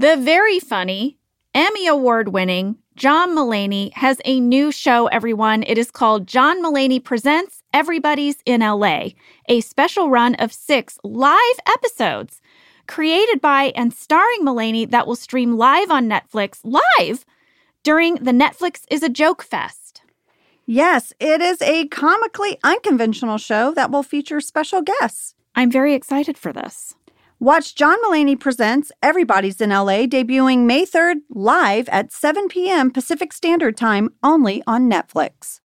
The very funny, Emmy Award winning John Mulaney has a new show, everyone. It is called John Mulaney Presents Everybody's in LA, a special run of six live episodes created by and starring Mulaney that will stream live on Netflix live during the Netflix is a Joke Fest. Yes, it is a comically unconventional show that will feature special guests. I'm very excited for this. Watch John Mulaney Presents Everybody's in LA debuting May 3rd live at 7 p.m. Pacific Standard Time only on Netflix.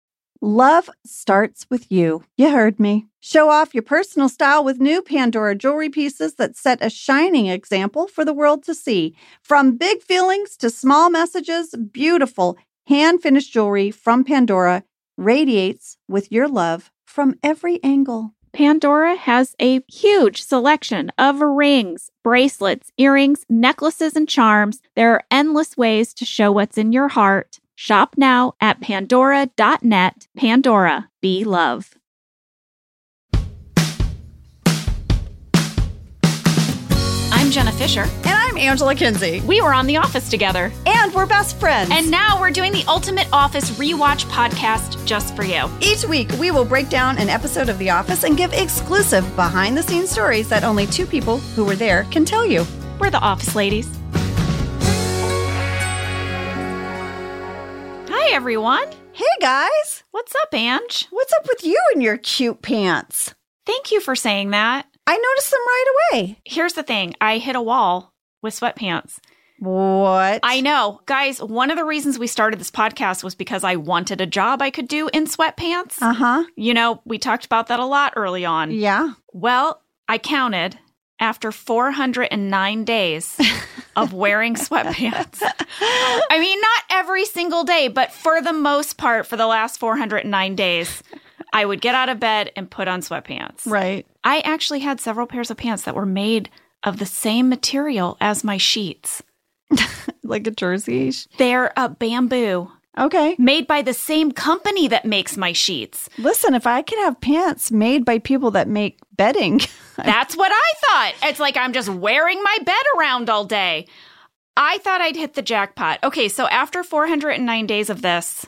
Love starts with you. You heard me. Show off your personal style with new Pandora jewelry pieces that set a shining example for the world to see. From big feelings to small messages, beautiful hand finished jewelry from Pandora radiates with your love from every angle. Pandora has a huge selection of rings, bracelets, earrings, necklaces, and charms. There are endless ways to show what's in your heart. Shop now at pandora.net. Pandora, be love. Jenna Fischer. And I'm Angela Kinsey. We were on The Office together. And we're best friends. And now we're doing the Ultimate Office Rewatch podcast just for you. Each week, we will break down an episode of The Office and give exclusive behind the scenes stories that only two people who were there can tell you. We're the Office Ladies. Hi, everyone. Hey, guys. What's up, Ange? What's up with you and your cute pants? Thank you for saying that. I noticed them right away. Here's the thing I hit a wall with sweatpants. What? I know. Guys, one of the reasons we started this podcast was because I wanted a job I could do in sweatpants. Uh huh. You know, we talked about that a lot early on. Yeah. Well, I counted after 409 days of wearing sweatpants. I mean, not every single day, but for the most part, for the last 409 days, I would get out of bed and put on sweatpants. Right. I actually had several pairs of pants that were made of the same material as my sheets. Like a jersey. They're a bamboo Okay. made by the same company that makes my sheets. Listen, if I could have pants made by people that make bedding, That's what I thought. It's like I'm just wearing my bed around all day. I thought I'd hit the jackpot. Okay, so after 409 days of this,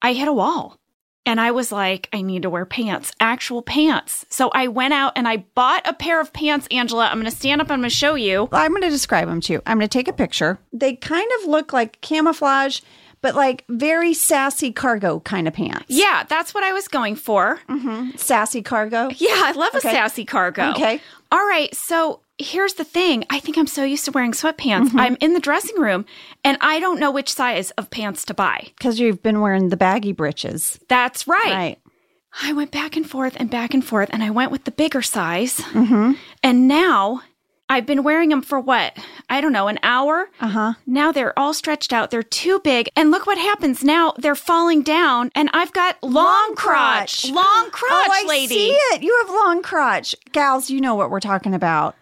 I hit a wall. And I was like, I need to wear pants, actual pants. So I went out and I bought a pair of pants, Angela. I'm going to stand up. I'm going to show you. I'm going to describe them to you. I'm going to take a picture. They kind of look like camouflage, but like very sassy cargo kind of pants. Yeah, that's what I was going for. Mm-hmm. Sassy cargo. Yeah, I love Okay. a sassy cargo. Okay. All right. So here's the thing. I think I'm so used to wearing sweatpants. I'm in the dressing room and I don't know which size of pants to buy. Because you've been wearing the baggy breeches. That's right. Right. I went back and forth and back and forth and I went with the bigger size. And now I've been wearing them for what? I don't know, an hour? Uh huh. Now they're all stretched out. They're too big. And look what happens now. They're falling down and I've got long, crotch. Long crotch, oh, I lady. see it. You have long crotch, gals. You know what we're talking about.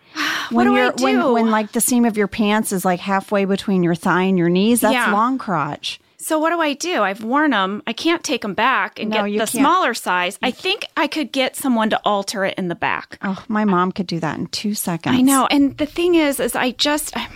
What do I When, do? when like the seam of your pants is like halfway between your thigh and your knees, that's Yeah. long crotch. So what do I do? I've worn them. I can't take them back and No, get the can't. smaller size. I think I could get someone to alter it in the back. Oh, my mom could do that in two seconds. I know. And the thing is, is I just, I'm,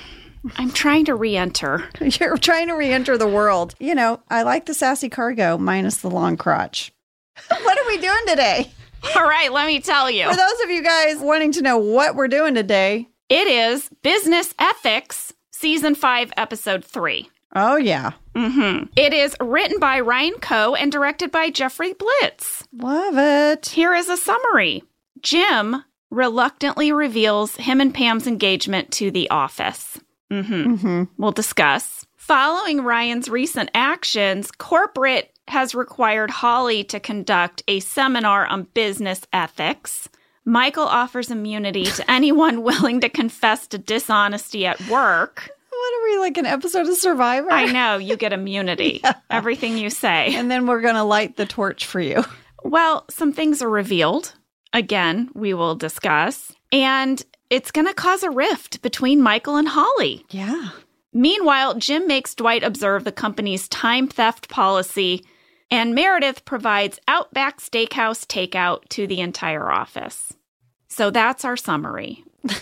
I'm trying to re-enter. You're trying to re-enter the world. You know, I like the sassy cargo minus the long crotch. what are we doing today? All right, let me tell you. For those of you guys wanting to know what we're doing today, It is Business Ethics, Season 5, Episode 3. oh yeah, Mm-hmm. It is written by Ryan Koh and directed by Jeffrey Blitz. love it. Here is a summary Jim reluctantly reveals him and Pam's engagement to the office. Mm-hmm. Mm-hmm. We'll discuss. Following Ryan's recent actions, corporate has required Holly to conduct a seminar on business ethics. Michael offers immunity to anyone willing to confess to dishonesty at work. What are we like an episode of Survivor? I know you get immunity. Everything you say. And then we're gonna light the torch for you. Well, some things are revealed. Again, we will discuss. And it's going to cause a rift between Michael and Holly. Yeah. Meanwhile, Jim makes Dwight observe the company's time theft policy, and Meredith provides Outback Steakhouse takeout to the entire office. So that's our summary.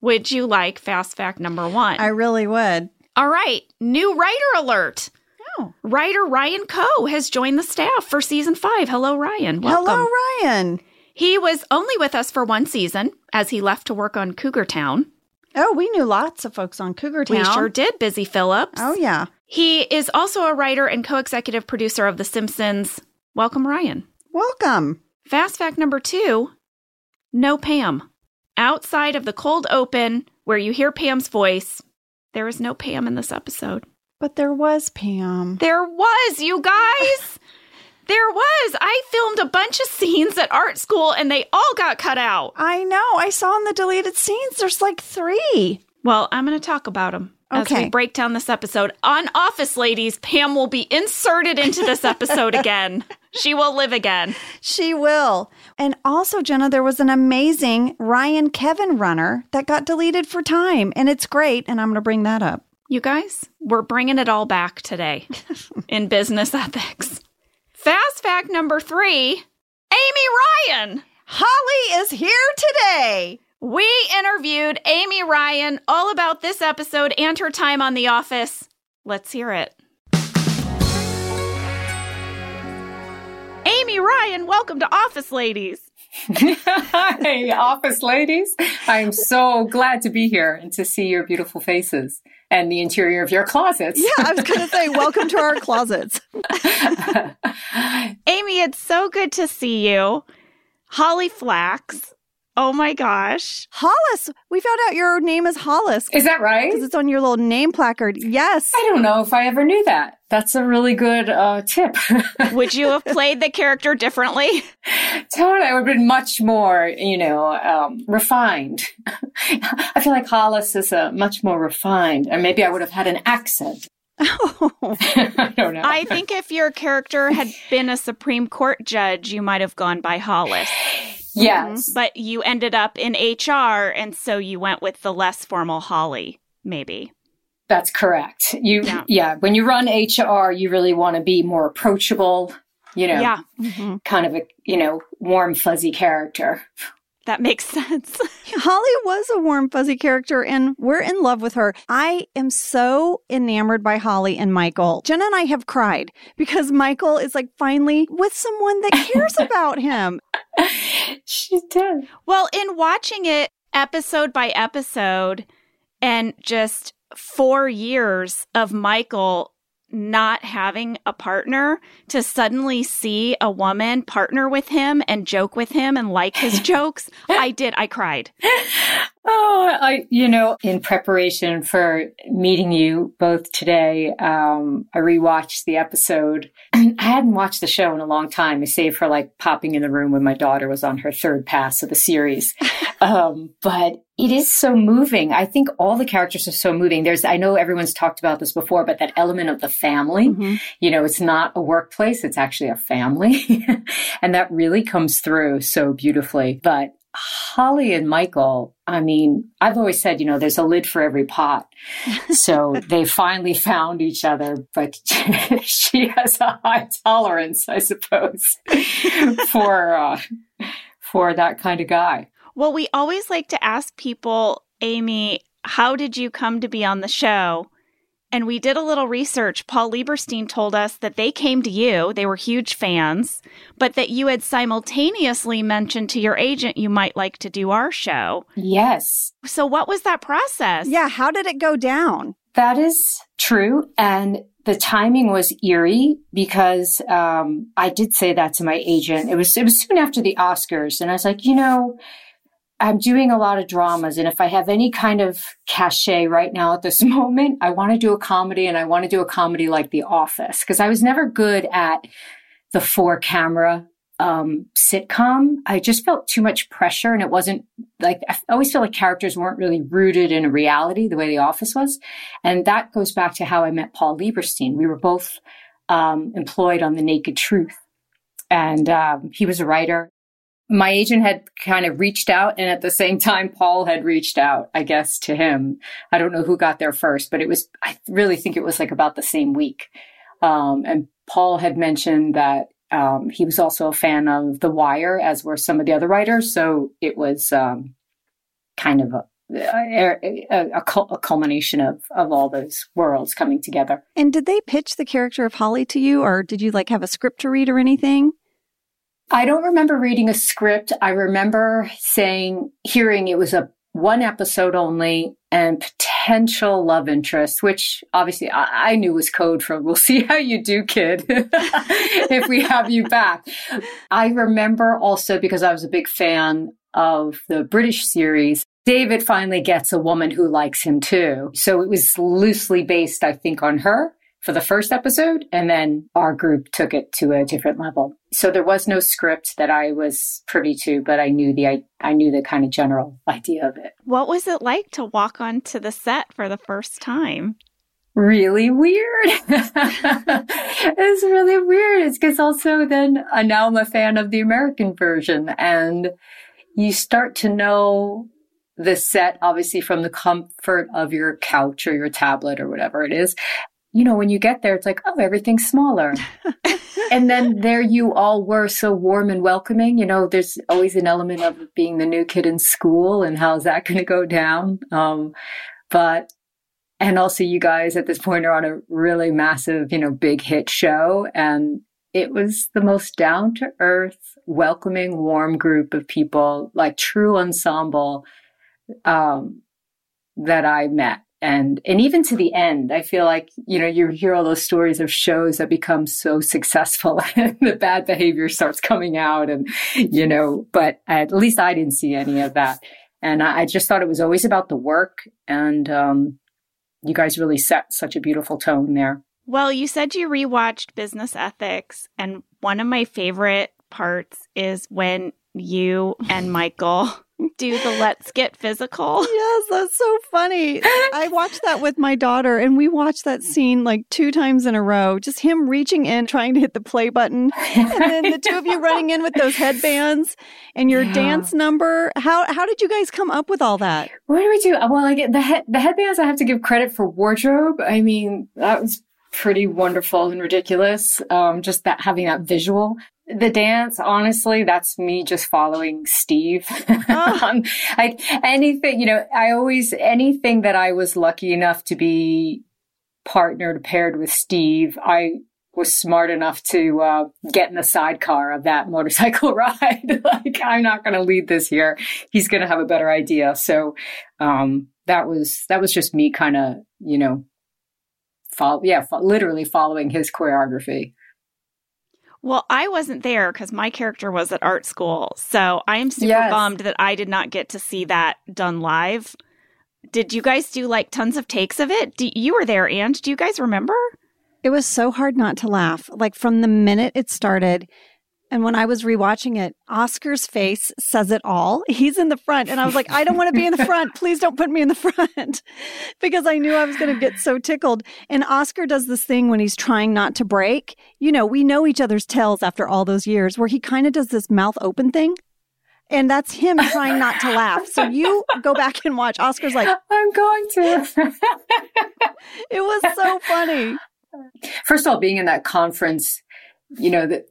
Would you like fast fact number one? I really would. All right, new writer alert. Oh. Writer Ryan Koh has joined the staff for season five. Hello, Ryan. Welcome. Hello, Ryan. He was only with us for one season as he left to work on Cougar Town. Oh, we knew lots of folks on Cougar Town. We sure did, Busy Phillips. Oh, yeah. He is also a writer and co executive producer of The Simpsons. Welcome, Ryan. Welcome. Fast fact number two no Pam. Outside of the cold open where you hear Pam's voice, there is no Pam in this episode. But there was Pam. There was, you guys. there was. I filmed a bunch of scenes at art school and they all got cut out. I know. I saw in the deleted scenes there's like three. Well, I'm going to talk about them as we break down this episode. On Office Ladies, Pam will be inserted into this episode again. She will live again. She will. And also, Jenna, there was an amazing Ryan Kevin runner that got deleted for time. And it's great. And I'm going to bring that up. You guys, we're bringing it all back today in business ethics. Fast fact number three Amy Ryan. Holly is here today. We interviewed Amy Ryan all about this episode and her time on The Office. Let's hear it. Amy Ryan, welcome to Office Ladies. Hi, office ladies. I'm so glad to be here and to see your beautiful faces and the interior of your closets. Yeah, I was going to say, welcome to our closets. Amy, it's so good to see you. Holly Flax. Oh my gosh. Hollis, we found out your name is Hollis Is that right? because it's on your little name placard. Yes. I don't know if I ever knew that. That's a really good uh, tip. Would you have played the character differently? Totally, I would have been much more, you know, um, refined. I feel like Hollis is uh, much more refined, and maybe I would have had an accent. I don't know. I think if your character had been a Supreme Court judge, you might have gone by Hollis. Yes. But you ended up in HR, and so you went with the less formal Holly, maybe. That's correct. You, Yeah. yeah. when you run HR, you really want to be more approachable, you know, Yeah, Mhm. kind of a, you know, warm, fuzzy character. That makes sense. Holly was a warm, fuzzy character, and we're in love with her. I am so enamored by Holly and Michael. Jenna and I have cried because Michael is like finally with someone that cares about him. she did. well, in watching it episode by episode and just four years of Michael not having a partner to suddenly see a woman partner with him and joke with him and like his jokes, I did. I cried. Oh, I, you know, in preparation for meeting you both today, um, I rewatched the episode. I hadn't watched the show in a long time, save for like popping in the room when my daughter was on her third pass of the series. um, but it is so moving. I think all the characters are so moving. There's, I know everyone's talked about this before, but that element of the family, Mhm. you know, it's not a workplace, it's actually a family. and that really comes through so beautifully. But Holly and Michael, I mean, I've always said, you know, there's a lid for every pot. So they finally found each other, but she has a high tolerance, I suppose, for, uh, for that kind of guy. Well, we always like to ask people, Amy, how did you come to be on the show? And we did a little research. Paul Lieberstein told us that they came to you, they were huge fans, but that you had simultaneously mentioned to your agent you might like to do our show. Yes, So, what was that process? Yeah, how did it go down? That is true. And the timing was eerie because um, I did say that to my agent. It was it was soon after the Oscars, and I was like, you know, I'm doing a lot of dramas, and if I have any kind of cachet right now at this moment, I want to do a comedy, and I want to do a comedy like The Office because I was never good at the four camera um, sitcom. I just felt too much pressure, and it wasn't like I always feel like characters weren't really rooted in a reality the way The Office was. And that goes back to how I met Paul Lieberstein. We were both um, employed on The Naked Truth, and um, he was a writer. My agent had kind of reached out, and at the same time, Paul had reached out, I guess, to him. I don't know who got there first, but it was, I really think it was like about the same week. Um, and Paul had mentioned that um, he was also a fan of The Wire, as were some of the other writers. So it was um, kind of a, a, a, a, culmination of of all those worlds coming together. And did they pitch the character of Holly to you, or did you like have a script to read or anything? I don't remember reading a script. I remember saying, hearing it was a one episode only and potential love interest, which obviously I, I, knew was code for we'll see how you do, kid, if we have you back. I remember also because I was a big fan of the British series, David finally gets a woman who likes him too. So it was loosely based, I think, on her for the first episode. And then our group took it to a different level. So there was no script that I was privy to, but I knew the, I, I knew the kind of general idea of it. What was it like to walk onto the set for the first time? really weird. it's really weird. It's because also then uh, now I'm a fan of the American version and you start to know the set obviously from the comfort of your couch or your tablet or whatever it is you know, when you get there, it's like, oh, everything's smaller. and then there you all were so warm and welcoming. You know, there's always an element of being the new kid in school and how's that going to go down? Um, but, and also you guys at this point are on a really massive, you know, big hit show. And it was the most down to earth, welcoming, warm group of people, like true ensemble, um, that I met and and even to the end i feel like you know you hear all those stories of shows that become so successful and the bad behavior starts coming out and you know but at least i didn't see any of that. And i, I just thought it was always about the work and um, you guys really set such a beautiful tone there. Well you said you rewatched business ethics and one of my favorite parts is when you and michael do the let's get physical. Yes, that's so funny. I watched that with my daughter and we watched that scene like two times in a row. Just him reaching in, trying to hit the play button. And then the two of you running in with those headbands and your yeah. dance number. How how did you guys come up with all that? What do we do? Well, like the head, the headbands I have to give credit for wardrobe. I mean, that was pretty wonderful and ridiculous. Um, just that having that visual. The dance, honestly, that's me just following Steve. Oh. um, like anything, you know, I always, anything that I was lucky enough to be partnered, paired with Steve, I was smart enough to uh, get in the sidecar of that motorcycle ride. like, I'm not going to lead this here. He's going to have a better idea. So, um, that was, that was just me kind of, you know, follow, yeah, fo- literally following his choreography. Well, I wasn't there because my character was at art school. So I am super yes. bummed that I did not get to see that done live. Did you guys do like tons of takes of it? Do, you were there, and do you guys remember? It was so hard not to laugh. Like from the minute it started, and when I was rewatching it, Oscar's face says it all. He's in the front. And I was like, I don't want to be in the front. Please don't put me in the front because I knew I was going to get so tickled. And Oscar does this thing when he's trying not to break. You know, we know each other's tells after all those years where he kind of does this mouth open thing. And that's him trying not to laugh. So you go back and watch. Oscar's like, I'm going to. it was so funny. First of all, being in that conference, you know, that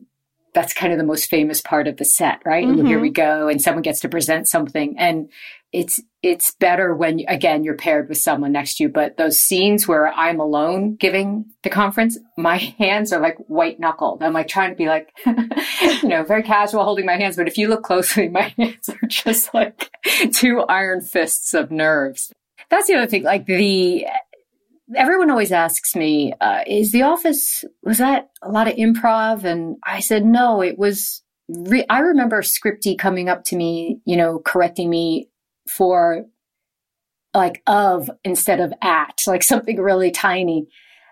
that's kind of the most famous part of the set, right? Mm-hmm. here we go, and someone gets to present something, and it's it's better when again you're paired with someone next to you. But those scenes where I'm alone giving the conference, my hands are like white knuckled. I'm like trying to be like, you know, very casual, holding my hands. But if you look closely, my hands are just like two iron fists of nerves. That's the other thing. Like the everyone always asks me, uh, is the office, was that a lot of improv? And I said, no, it was, re- I remember Scripty coming up to me, you know, correcting me for like of instead of at, like something really tiny.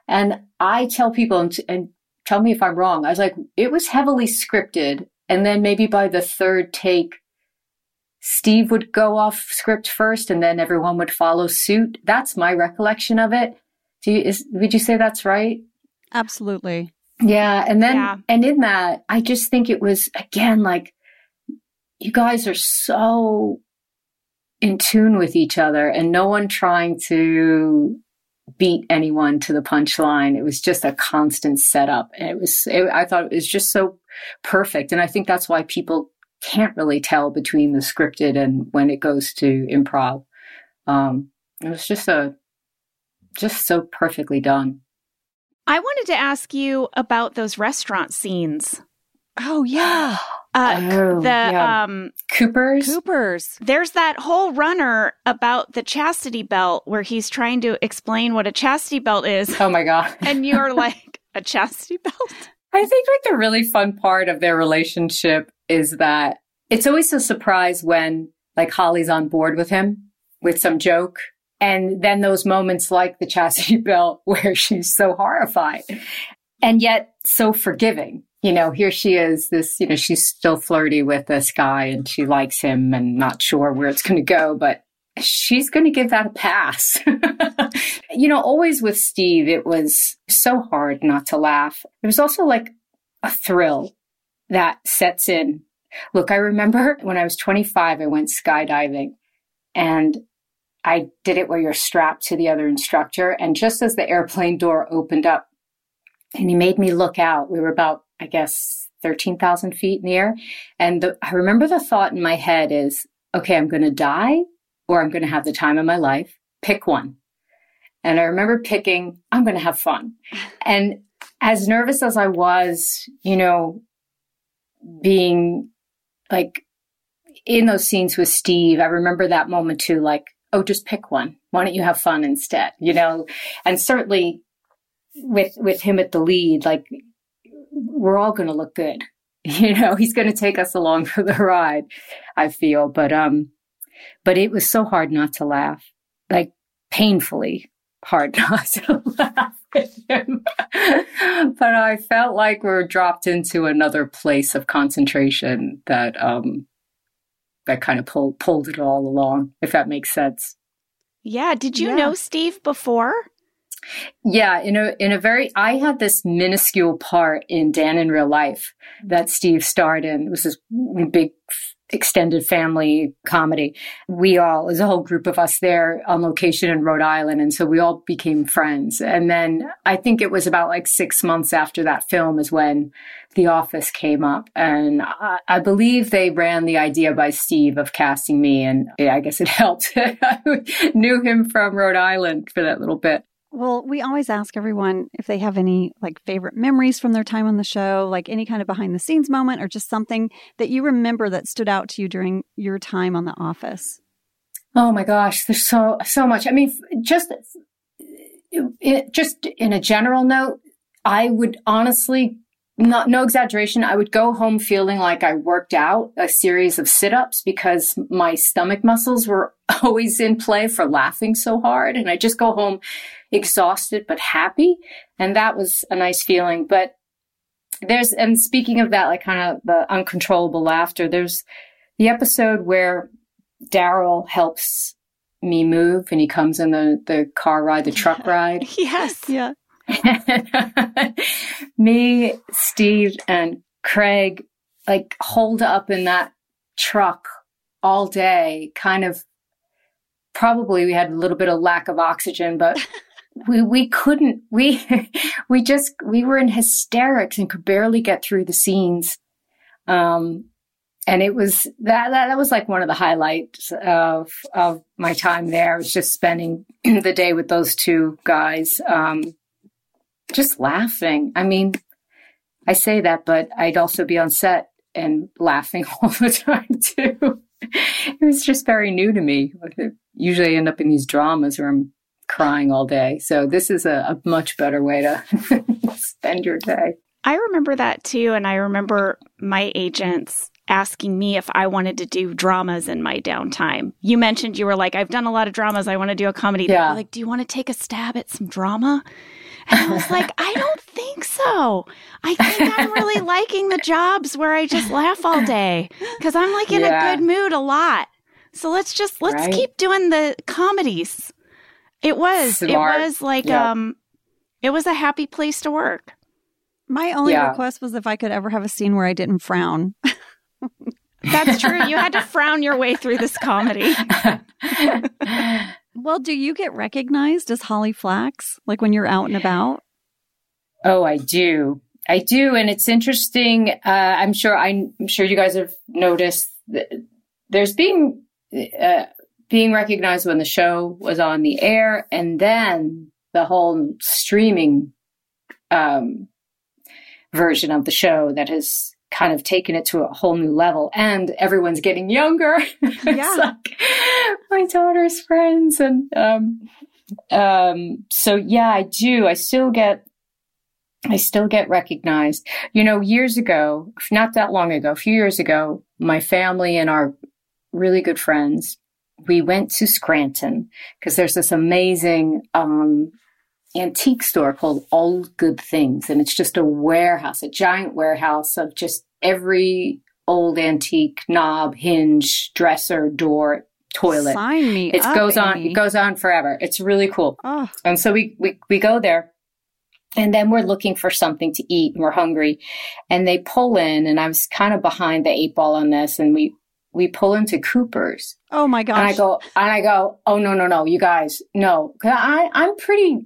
And I tell people and, and tell me if I'm wrong. I was like, it was heavily scripted. And then maybe by the third take, Steve would go off script first and then everyone would follow suit. That's my recollection of it. Do you, is, would you say that's right? Absolutely. Yeah. And then, yeah. and in that, I just think it was again, like you guys are so in tune with each other and no one trying to beat anyone to the punchline. It was just a constant setup. And it was, it, I thought it was just so perfect. And I think that's why people can't really tell between the scripted and when it goes to improv. Um, it was just a, just so perfectly done. I wanted to ask you about those restaurant scenes. Oh yeah. Uh, Oh, the yeah. um Cooper's. Coopers. there's that whole runner about the chastity belt where he's trying to explain what a chastity belt is Oh my God. and you're like a chastity belt I think like the really fun part of their relationship is that it's always a surprise when like Holly's on board with him with some joke. And then those moments like the chastity belt where she's so horrified and yet so forgiving. You know, here she is, this, you know, she's still flirty with this guy and she likes him and not sure where it's going to go, but she's going to give that a pass. you know, always with Steve, it was so hard not to laugh. There was also like a thrill that sets in. Look, I remember when I was 25, I went skydiving and I did it where you're strapped to the other instructor. And just as the airplane door opened up and he made me look out, we were about, I guess, 13,000 feet in the air. And the, I remember the thought in my head is, okay, I'm going to die or I'm going to have the time of my life. Pick one. And I remember picking, I'm going to have fun. And as nervous as I was, you know, being like in those scenes with Steve, I remember that moment too, like, oh, just pick one. Why don't you have fun instead? You know, and certainly with, with him at the lead, like we're all going to look good. You know, he's going to take us along for the ride, I feel. But, um, but it was so hard not to laugh, like painfully hard not to laugh at him. but I felt like we were dropped into another place of concentration that, um, that kind of pulled pulled it all along, if that makes sense. yeah did you Yeah. know steve before Yeah, in a in a very I had this minuscule part in Dan in Real Life that Steve starred in. It was this big extended family comedy. We all, there's a whole group of us there on location in Rhode Island, and so we all became friends. And then I think it was about like six months after that film is when The Office came up, and I, I believe they ran the idea by Steve of casting me, and I guess it helped. I knew him from Rhode Island for that little bit. Well, we always ask everyone if they have any like favorite memories from their time on the show, like any kind of behind the scenes moment or just something that you remember that stood out to you during your time on The Office. Oh my gosh, there's so so much. I mean, just it, just in a general note, I would honestly not no exaggeration, I would go home feeling like I worked out a series of sit-ups because my stomach muscles were always in play for laughing so hard and I just go home exhausted but happy and that was a nice feeling, but there's and speaking of that like kind of the uncontrollable laughter, there's the episode where Darryl helps me move and he comes in the, the car ride, the truck ride. yes Yeah. me, Steve, and Craig like holed up in that truck all day, kind of probably we had a little bit of lack of oxygen, but we we couldn't we we just we were in hysterics and could barely get through the scenes. Um and it was that, that that was like one of the highlights of of my time there was just spending the day with those two guys um just laughing i mean i say that but i'd also be on set and laughing all the time too it was just very new to me usually I end up in these dramas where i'm crying all day so this is a, a much better way to spend your day I remember that too. And I remember my agents asking me if I wanted to do dramas in my downtime. You mentioned you were like, I've done a lot of dramas. I want to do a comedy. Yeah. like, do you want to take a stab at some drama? And I was like, I don't think so. I think I'm really liking the jobs where I just laugh all day because I'm like in Yeah. a good mood a lot. So let's just let's Right. keep doing the comedies. It was Smart. it was like Yeah. um it was a happy place to work. My only Yeah. request was if I could ever have a scene where I didn't frown. That's true. You had to frown your way through this comedy. Well, do you get recognized as Holly Flax, like when you're out and about? Oh, I do. I do. And it's interesting. Uh, I'm sure, I'm sure you guys have noticed that there's being, uh, being recognized when the show was on the air and then the whole streaming um, version of the show that has kind of taken it to a whole new level and everyone's getting younger. Yeah. like my daughter's friends and um um so yeah, I do. I still get I still get recognized. You know, years ago, not that long ago, a few years ago, my family and our really good friends, we went to Scranton because there's this amazing um, antique store called All Good Things. And it's just a warehouse, a giant warehouse of just every old antique knob, hinge, dresser, door, toilet. Sign me. It up, goes on, Amy. it goes on forever. It's really cool. Oh, And so we, we, we go there and then we're looking for something to eat and we're hungry. And they pull in and I was kind of behind the eight ball on this and we, we pull into Cooper's oh my gosh. and I go, and I go, oh no, no, no, you guys, no, cause I, I'm pretty,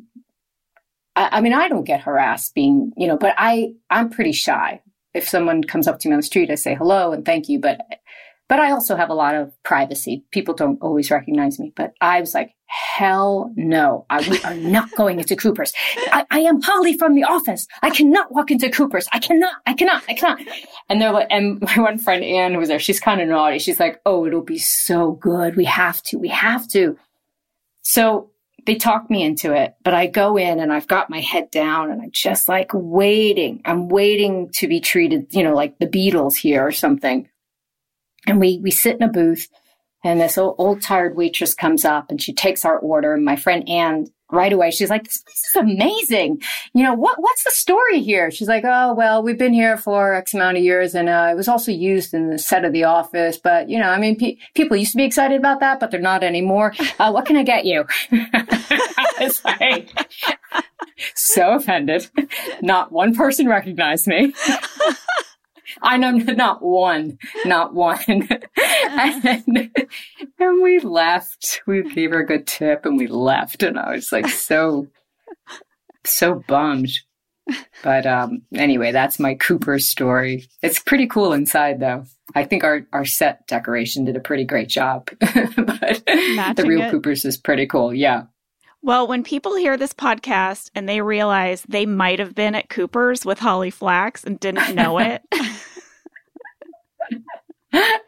I, I mean, I don't get harassed being, you know, but I, I'm pretty shy. If someone comes up to me on the street, I say hello and thank you, but, but I also have a lot of privacy. People don't always recognize me, but I was like, hell no, I, we are not going into Cooper's. I, I am Holly from the office. I cannot walk into Cooper's. I cannot, I cannot, I cannot. And they're like, and my one friend Anne who was there, she's kind of naughty. She's like, oh, it'll be so good. We have to, we have to. So they talk me into it, but I go in and I've got my head down and I'm just like waiting. I'm waiting to be treated, you know, like the Beatles here or something. And we, we sit in a booth and this old, old tired waitress comes up and she takes our order. And my friend Anne right away, she's like, this place is amazing. You know, what, what's the story here? She's like, oh, well, we've been here for X amount of years and uh, it was also used in the set of The Office. But, you know, I mean, pe- people used to be excited about that, but they're not anymore. Uh, what can I get you? I was like, so offended. Not one person recognized me. I know not one, not one. and, and we left. We gave her a good tip and we left. And I was like so, so bummed. But um, anyway, that's my Cooper story. It's pretty cool inside though. I think our, our set decoration did a pretty great job. but the real it. Coopers is pretty cool. Yeah. Well, when people hear this podcast and they realize they might have been at Cooper's with Holly Flax and didn't know it, they're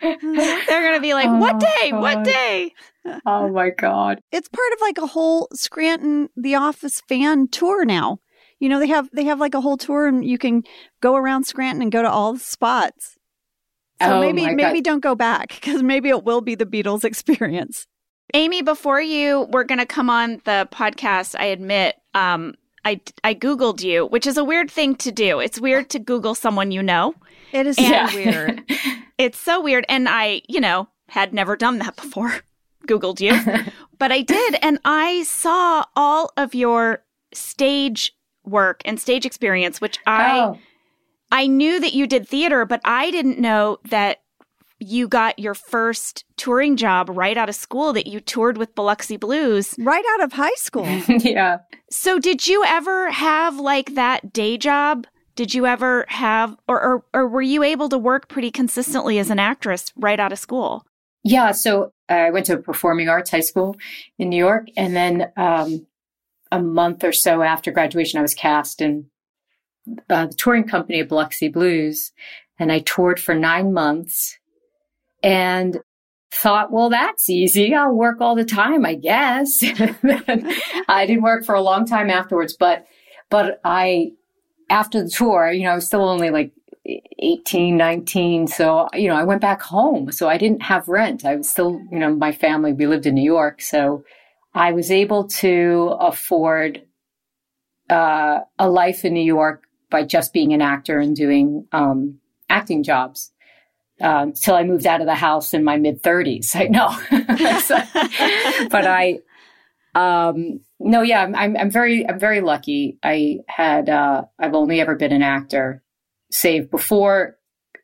going to be like, what Oh, day? What day? Oh my God. it's part of like a whole Scranton The Office fan tour now. You know, they have they have like a whole tour and you can go around Scranton and go to all the spots. So Oh maybe my God. maybe don't go back because maybe it will be the Beatles experience. Amy, before you were going to come on the podcast, I admit, um, I, I Googled you, which is a weird thing to do. It's weird to Google someone you know. It is so Yeah. weird. It's so weird. And I, you know, had never done that before. Googled you. but I did. And I saw all of your stage work and stage experience, which I oh. I knew that you did theater, but I didn't know that you got your first touring job right out of school that you toured with Biloxi Blues. Right out of high school. yeah. So did you ever have like that day job? Did you ever have or or, or were you able to work pretty consistently as an actress right out of school? Yeah, so I went to a performing arts high school in New York, and then um, a month or so after graduation, I was cast in uh, the touring company of Biloxi Blues, and I toured for nine months, and thought, well, that's easy. I'll work all the time, I guess. I didn't work for a long time afterwards, but but I after the tour, you know, I was still only like 18, 19. So, you know, I went back home. So I didn't have rent. I was still, you know, my family, we lived in New York. So I was able to afford uh, a life in New York by just being an actor and doing um, acting jobs. Um, till I moved out of the house in my mid 30s. I know. So- but I, um, no, yeah, I'm, I'm, I'm very, I'm very lucky. I had, uh, I've only ever been an actor, save before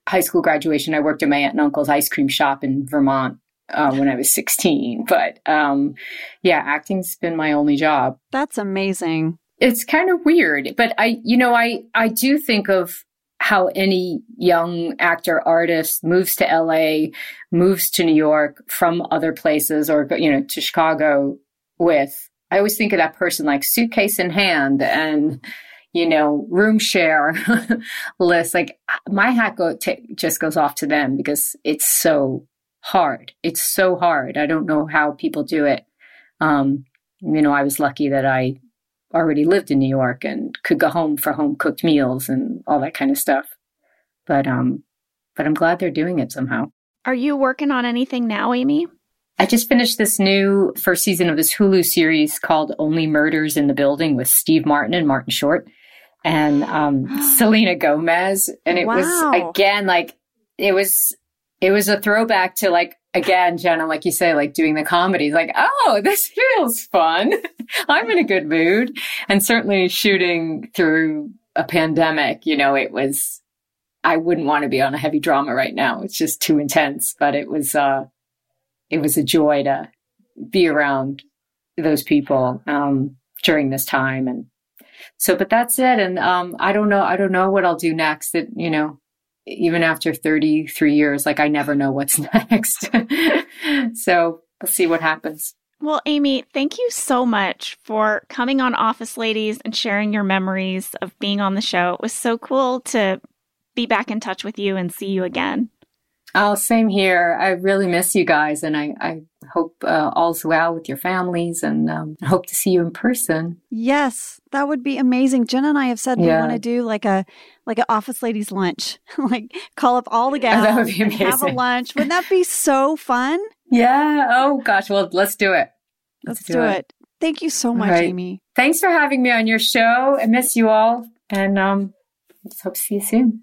high school graduation. I worked at my aunt and uncle's ice cream shop in Vermont, uh, when I was 16. But, um, yeah, acting's been my only job. That's amazing. It's kind of weird, but I, you know, I, I do think of how any young actor artist moves to LA, moves to New York from other places or, you know, to Chicago with. I always think of that person like suitcase in hand and, you know, room share list. Like my hat go, t- just goes off to them because it's so hard. It's so hard. I don't know how people do it. Um, you know, I was lucky that I already lived in New York and could go home for home cooked meals and all that kind of stuff. But um but I'm glad they're doing it somehow. Are you working on anything now, Amy? I just finished this new first season of this Hulu series called Only Murders in the Building with Steve Martin and Martin Short and um, Selena Gomez. And it wow. was again like it was it was a throwback to like again, Jenna, like you say, like doing the comedies, like, oh, this feels fun. I'm in a good mood. And certainly shooting through a pandemic, you know, it was, I wouldn't want to be on a heavy drama right now. It's just too intense, but it was, uh, it was a joy to be around those people, um, during this time. And so, but that's it. And, um, I don't know, I don't know what I'll do next that, you know, even after 33 years, like I never know what's next. so we'll see what happens. Well, Amy, thank you so much for coming on Office Ladies and sharing your memories of being on the show. It was so cool to be back in touch with you and see you again. Oh, same here. I really miss you guys, and I, I hope uh, all's well with your families, and um, hope to see you in person. Yes, that would be amazing. Jen and I have said yeah. we want to do like a like an office ladies lunch, like call up all the gals that would be amazing. have a lunch. Wouldn't that be so fun? Yeah. Oh gosh. Well, let's do it. Let's, let's do, do it. it. Thank you so much, right. Amy. Thanks for having me on your show. I miss you all, and um, hope to see you soon.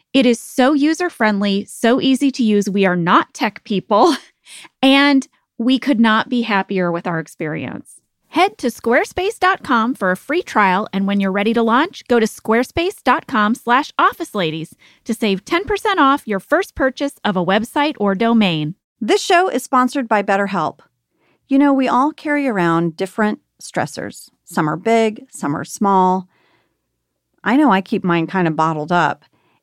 it is so user friendly, so easy to use. We are not tech people, and we could not be happier with our experience. Head to squarespace.com for a free trial, and when you're ready to launch, go to squarespace.com/officeladies to save 10% off your first purchase of a website or domain. This show is sponsored by BetterHelp. You know, we all carry around different stressors. Some are big, some are small. I know I keep mine kind of bottled up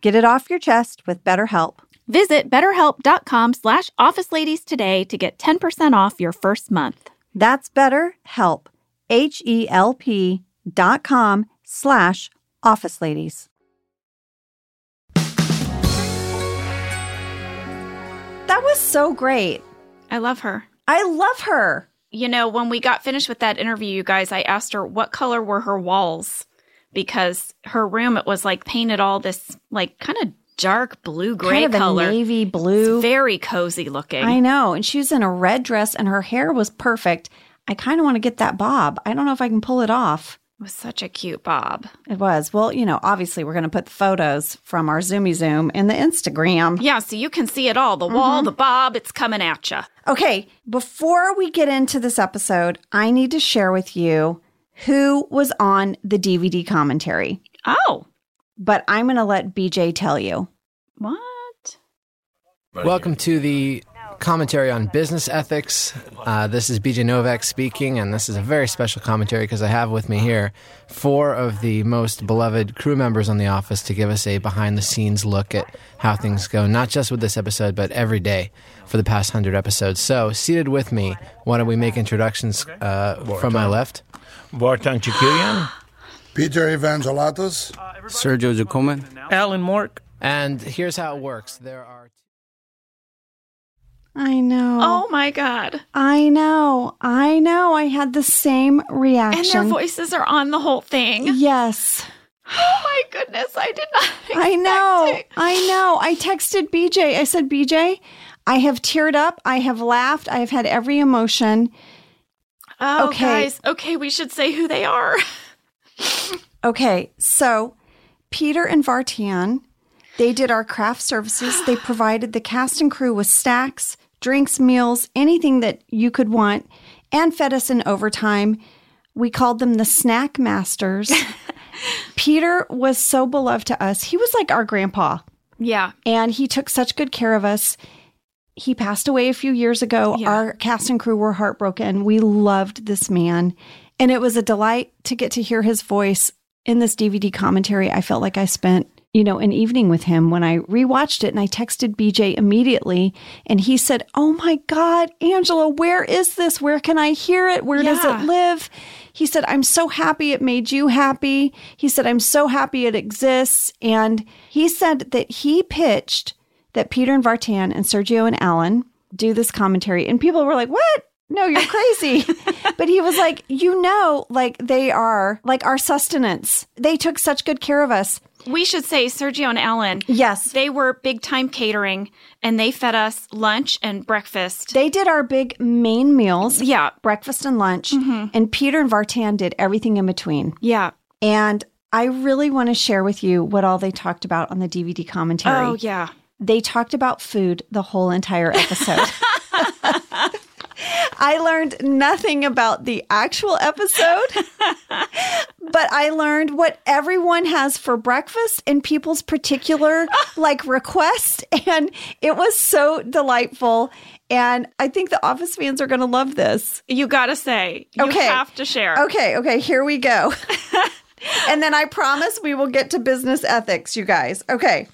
Get it off your chest with BetterHelp. Visit betterhelp.com slash officeladies today to get 10% off your first month. That's BetterHelp, H-E-L-P dot com slash officeladies. That was so great. I love her. I love her. You know, when we got finished with that interview, you guys, I asked her what color were her walls because her room it was like painted all this like kind of dark blue gray kind of color. navy blue. It's very cozy looking. I know. And she was in a red dress and her hair was perfect. I kind of want to get that bob. I don't know if I can pull it off. It was such a cute bob. It was. Well, you know, obviously we're going to put the photos from our Zoomy Zoom in the Instagram. Yeah, so you can see it all the wall, mm-hmm. the bob, it's coming at you. Okay, before we get into this episode, I need to share with you who was on the DVD commentary. Oh, But I'm going to let BJ tell you. what? Welcome to the commentary on business ethics. Uh, this is BJ Novak speaking, and this is a very special commentary because I have with me here four of the most beloved crew members on The Office to give us a behind the scenes look at how things go, not just with this episode, but every day for the past hundred episodes. So, seated with me, why don't we make introductions uh, from my left? Vartan Chikirian, Peter Evangelatos. Sergio Giacomin. Alan Mork, And here's how it works there are. I know. Oh my God. I know. I know. I had the same reaction. And their voices are on the whole thing. Yes. Oh my goodness, I did not expect I know. it. I know. I texted BJ. I said, BJ, I have teared up. I have laughed. I have had every emotion. Oh, Okay. guys. Okay, we should say who they are. Okay, so Peter and Vartan, they did our craft services. They provided the cast and crew with snacks, drinks, meals, anything that you could want, and fed us in overtime. We called them the snack masters. Peter was so beloved to us. He was like our grandpa, Yeah. and he took such good care of us. He passed away a few years ago. Yeah. Our cast and crew were heartbroken. We loved this man, and it was a delight to get to hear his voice in this DVD commentary. I felt like I spent, you know, an evening with him when I rewatched it and I texted BJ immediately and he said, "Oh my god, Angela, where is this? Where can I hear it? Where does it live?" He said, "I'm so happy it made you happy." He said, "I'm so happy it exists." And he said that he pitched that Peter and Vartan and Sergio and Alan do this commentary. And people were like, What? No, you're crazy. but he was like, You know, like they are like our sustenance. They took such good care of us. We should say Sergio and Alan. Yes. They were big time catering and they fed us lunch and breakfast. They did our big main meals, yeah. breakfast and lunch. Mm-hmm. And Peter and Vartan did everything in between. Yeah. And I really want to share with you what all they talked about on the DVD commentary. Oh, yeah. They talked about food the whole entire episode. I learned nothing about the actual episode, but I learned what everyone has for breakfast and people's particular like request. And it was so delightful. And I think the Office fans are going to love this. You got to say. You Okay. have to share. Okay, okay, here we go. and then I promise we will get to business ethics, you guys. Okay.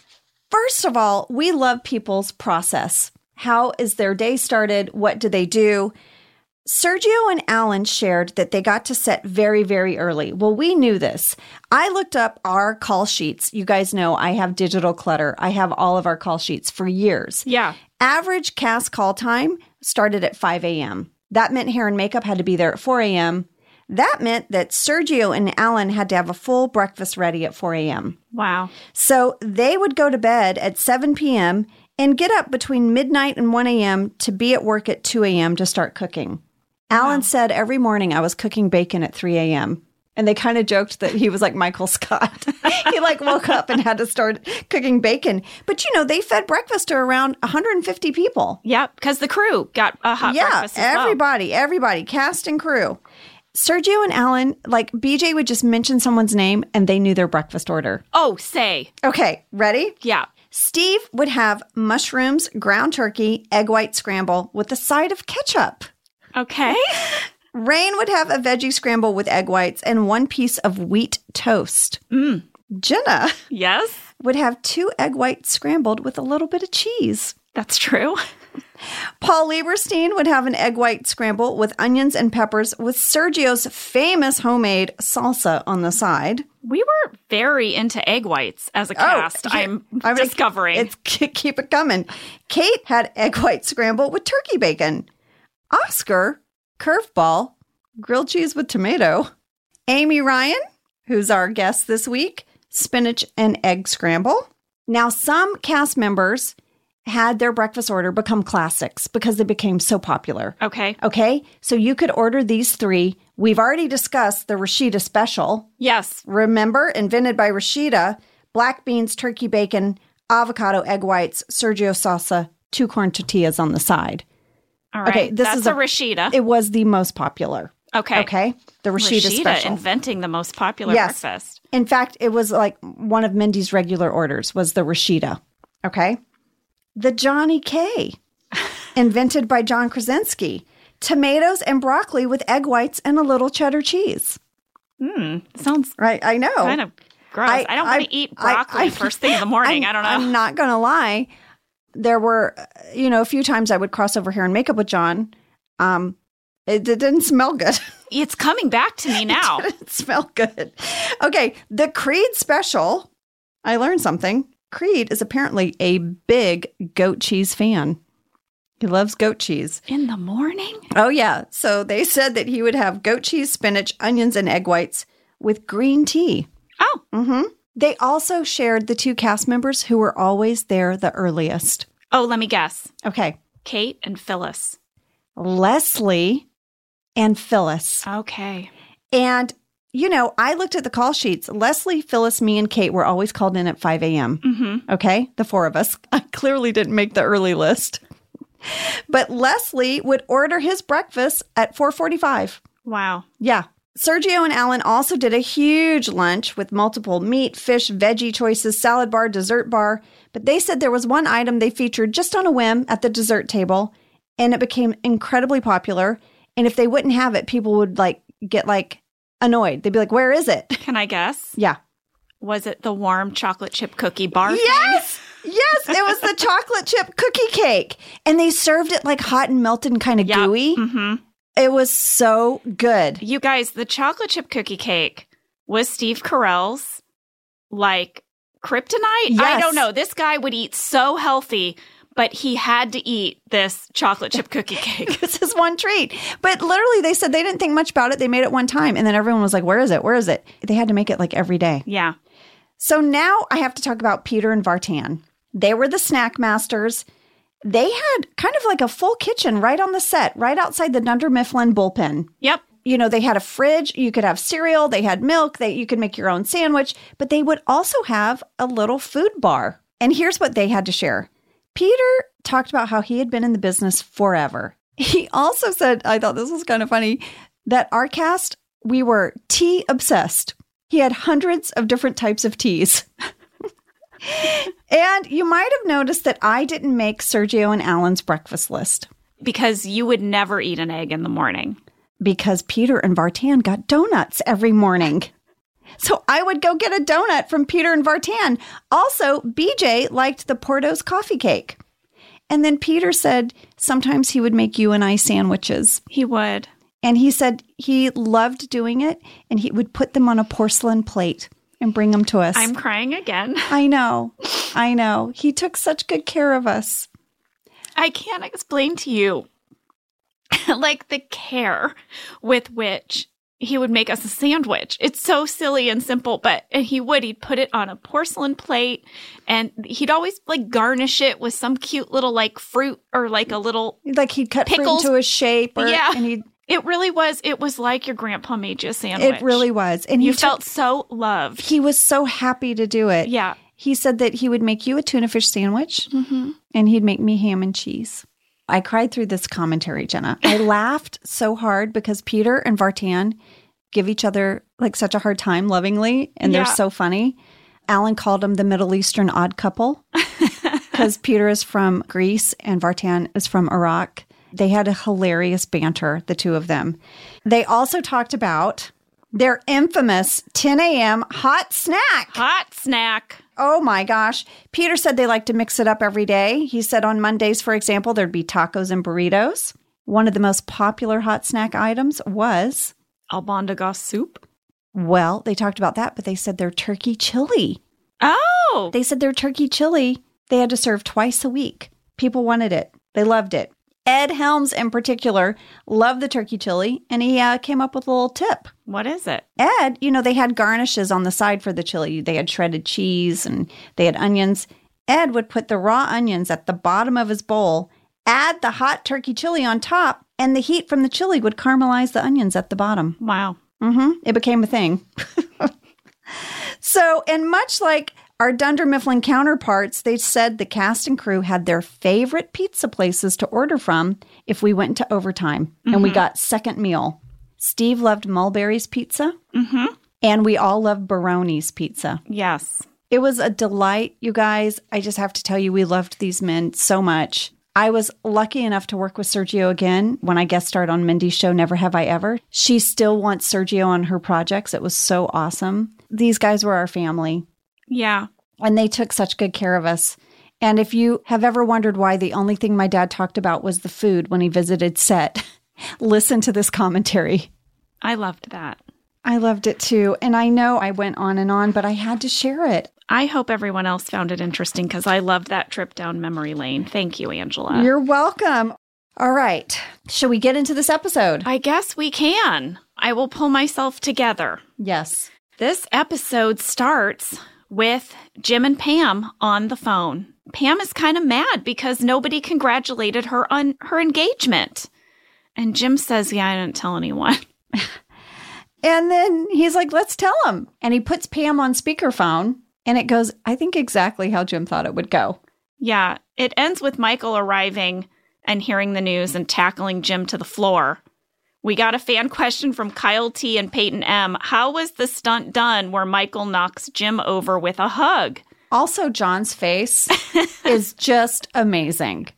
First of all, we love people's process. How is their day started? What do they do? Sergio and Alan shared that they got to set very, very early. Well, we knew this. I looked up our call sheets. You guys know I have digital clutter. I have all of our call sheets for years. Yeah. Average cast call time started at 5 a.m. That meant hair and makeup had to be there at 4 a.m. That meant that Sergio and Alan had to have a full breakfast ready at 4 a.m. Wow. So they would go to bed at 7 p.m. and get up between midnight and 1 a.m. to be at work at 2 a.m. to start cooking. Alan said every morning I was cooking bacon at 3 a.m. And they kind of joked that he was like Michael Scott. he like woke up and had to start cooking bacon. But you know, they fed breakfast to around 150 people. Yep. Because the crew got a hot yeah, breakfast as well. everybody, everybody, cast and crew. Sergio and Alan, like BJ would just mention someone's name and they knew their breakfast order. Oh, say. Okay, ready? Yeah. Steve would have mushrooms, ground turkey, egg white scramble with a side of ketchup. Okay. Rainn would have a veggie scramble with egg whites and one piece of wheat toast. Mm. Jenna yes. would have two egg whites scrambled with a little bit of cheese. That's true. Paul Lieberstein would have an egg white scramble with onions and peppers with Sergio's famous homemade salsa on the side. We were very into egg whites as a oh, cast. Oh, here- I'm I mean, discovering. It's keep it coming. Kate had egg white scramble with turkey bacon. Oscar curveball grilled cheese with tomato. Amy Ryan who's our guest this week, spinach and egg scramble. Now, some cast members had their breakfast order become classics because they became so popular. Okay. Okay, so you could order these three. We've already discussed the Rashida special. Yes. Remember, invented by Rashida, black beans, turkey bacon, avocado, egg whites, Sergio salsa, two corn tortillas on the side. All right. Okay, this That's is a, a- Rashida. It was the most popular. okay. Okay, the Rashida, Rashida special. inventing the most popular Yes. breakfast. In fact, it was like one of Mindy's regular orders was the Rashida. Okay. The Johnny K, invented by John Krasinski. Tomatoes and broccoli with egg whites and a little cheddar cheese. Hmm. Sounds Right. I know. kind of gross. I, don't want to eat broccoli I- first thing in the morning. I'm, I don't know. I'm not going to lie. There were, you know, a few times I would cross over here and make up with John. Um, it, it didn't smell good. it's coming back to me now. it didn't smell good. Okay, the Creed special. I learned something. Creed is apparently a big goat cheese fan. He loves goat cheese. in the morning? Oh yeah. So they said that he would have goat cheese, spinach, onions, and egg whites with green tea. Oh, Mm hmm They also shared the two cast members who were always there the earliest. oh, let me guess. Okay, Kate and Phyllis. Leslie and Phyllis. Okay. And, you know, I looked at the call sheets. Leslie, Phyllis, me, and Kate were always called in at 5 a.m. Mm-hmm. Okay. The four of us. I clearly didn't make the early list. But Leslie would order his breakfast at 445. Wow. Yeah. Sergio and Alan also did a huge lunch with multiple meat, fish, veggie choices, salad bar, dessert bar. But they said there was one item they featured just on a whim at the dessert table, and it became incredibly popular. And if they wouldn't have it, people would like get like annoyed. They'd be like, "Where is it?" Can I guess? Yeah. Was it the warm chocolate chip cookie bar? Yes. Yes, it was the chocolate chip cookie cake. And they served it like hot and melted and kind of Yep. gooey. Mm-hmm. It was so good. You guys, the chocolate chip cookie cake was Steve Carell's like kryptonite. I don't know. This guy would eat so healthy, but he had to eat this chocolate chip cookie cake. this is one treat. But literally, they said they didn't think much about it. They made it one time, and then everyone was like, "Where is it? Where is it?" They had to make it like every day. yeah. So now I have to talk about Peter and Vartan. They were the snack masters. They had kind of like a full kitchen right on the set, right outside the Dunder Mifflin bullpen. Yep. You know, they had a fridge. You could have cereal. They had milk. They you could make your own sandwich. But they would also have a little food bar. And here's what they had to share. Peter talked about how he had been in the business forever. He also said, I thought this was kind of funny, that our cast, we were tea obsessed. He had hundreds of different types of teas. and you might have noticed that I didn't make Sergio and Alan's breakfast list Because you would never eat an egg in the morning. because Peter and Vartan got donuts every morning. So I would go get a donut from Peter and Vartan. Also, BJ liked the Porto's coffee cake. And then Peter said sometimes he would make you and I sandwiches. He would. And he said he loved doing it and he would put them on a porcelain plate and bring them to us. I'm crying again. I know. I know. He took such good care of us. I can't explain to you like the care with which he would make us a sandwich. It's so silly and simple, but and he would he'd put it on a porcelain plate and he'd always like garnish it with some cute little like fruit or like a little Like he'd cut Pickles. fruit into a shape or Yeah. and he'd it really was it was like your grandpa made you a sandwich. it really was. And he you took- felt so loved. he was so happy to do it. Yeah. He said that he would make you a tuna fish sandwich mm-hmm. and he'd make me ham and cheese. I cried through this commentary, Jenna. I laughed so hard because Peter and Vartan give each other like such a hard time lovingly and Yeah. they're so funny. Alan called them the Middle Eastern odd couple because Peter is from Greece and Vartan is from Iraq. They had a hilarious banter, the two of them. They also talked about their infamous 10 a.m. hot snack. Hot snack. Oh my gosh. Peter said they like to mix it up every day. He said on Mondays, for example, there'd be tacos and burritos. One of the most popular hot snack items was, Albondigas soup. well, they talked about that, but they said their turkey chili. Oh. They said their turkey chili they had to serve twice a week. People wanted it. They loved it. Ed Helms, in particular, loved the turkey chili, and he uh, came up with a little tip. What is it? Ed, you know, they had garnishes on the side for the chili. They had shredded cheese and they had onions. Ed would put the raw onions at the bottom of his bowl, add the hot turkey chili on top, and the heat from the chili would caramelize the onions at the bottom. Wow. Mm-hmm. It became a thing. so, and much like our Dunder Mifflin counterparts, they said the cast and crew had their favorite pizza places to order from if we went to overtime and we got second meal. Steve loved Mulberry's pizza, Mm-hmm. and we all loved Baroni's pizza. Yes. It was a delight, you guys. I just have to tell you, we loved these men so much. I was lucky enough to work with Sergio again when I guest starred on Mindy's show, Never Have I Ever. She still wants Sergio on her projects. It was so awesome. These guys were our family, Yeah. And they took such good care of us. And if you have ever wondered why the only thing my dad talked about was the food when he visited set, listen to this commentary. I loved that. I loved it too. And I know I went on and on, but I had to share it. I hope everyone else found it interesting because I loved that trip down memory lane. Thank you, Angela. You're welcome. All right. Shall we get into this episode? I guess we can. I will pull myself together. Yes. This episode starts with Jim and Pam on the phone. Pam is kind of mad because nobody congratulated her on her engagement. And Jim says, Yeah, I didn't tell anyone. And then he's like, let's tell him. And he puts Pam on speakerphone and it goes, I think exactly how Jim thought it would go. Yeah, it ends with Michael arriving and hearing the news and tackling Jim to the floor. We got a fan question from Kyle T and Peyton M. How was the stunt done where Michael knocks Jim over with a hug? Also, John's face is just amazing.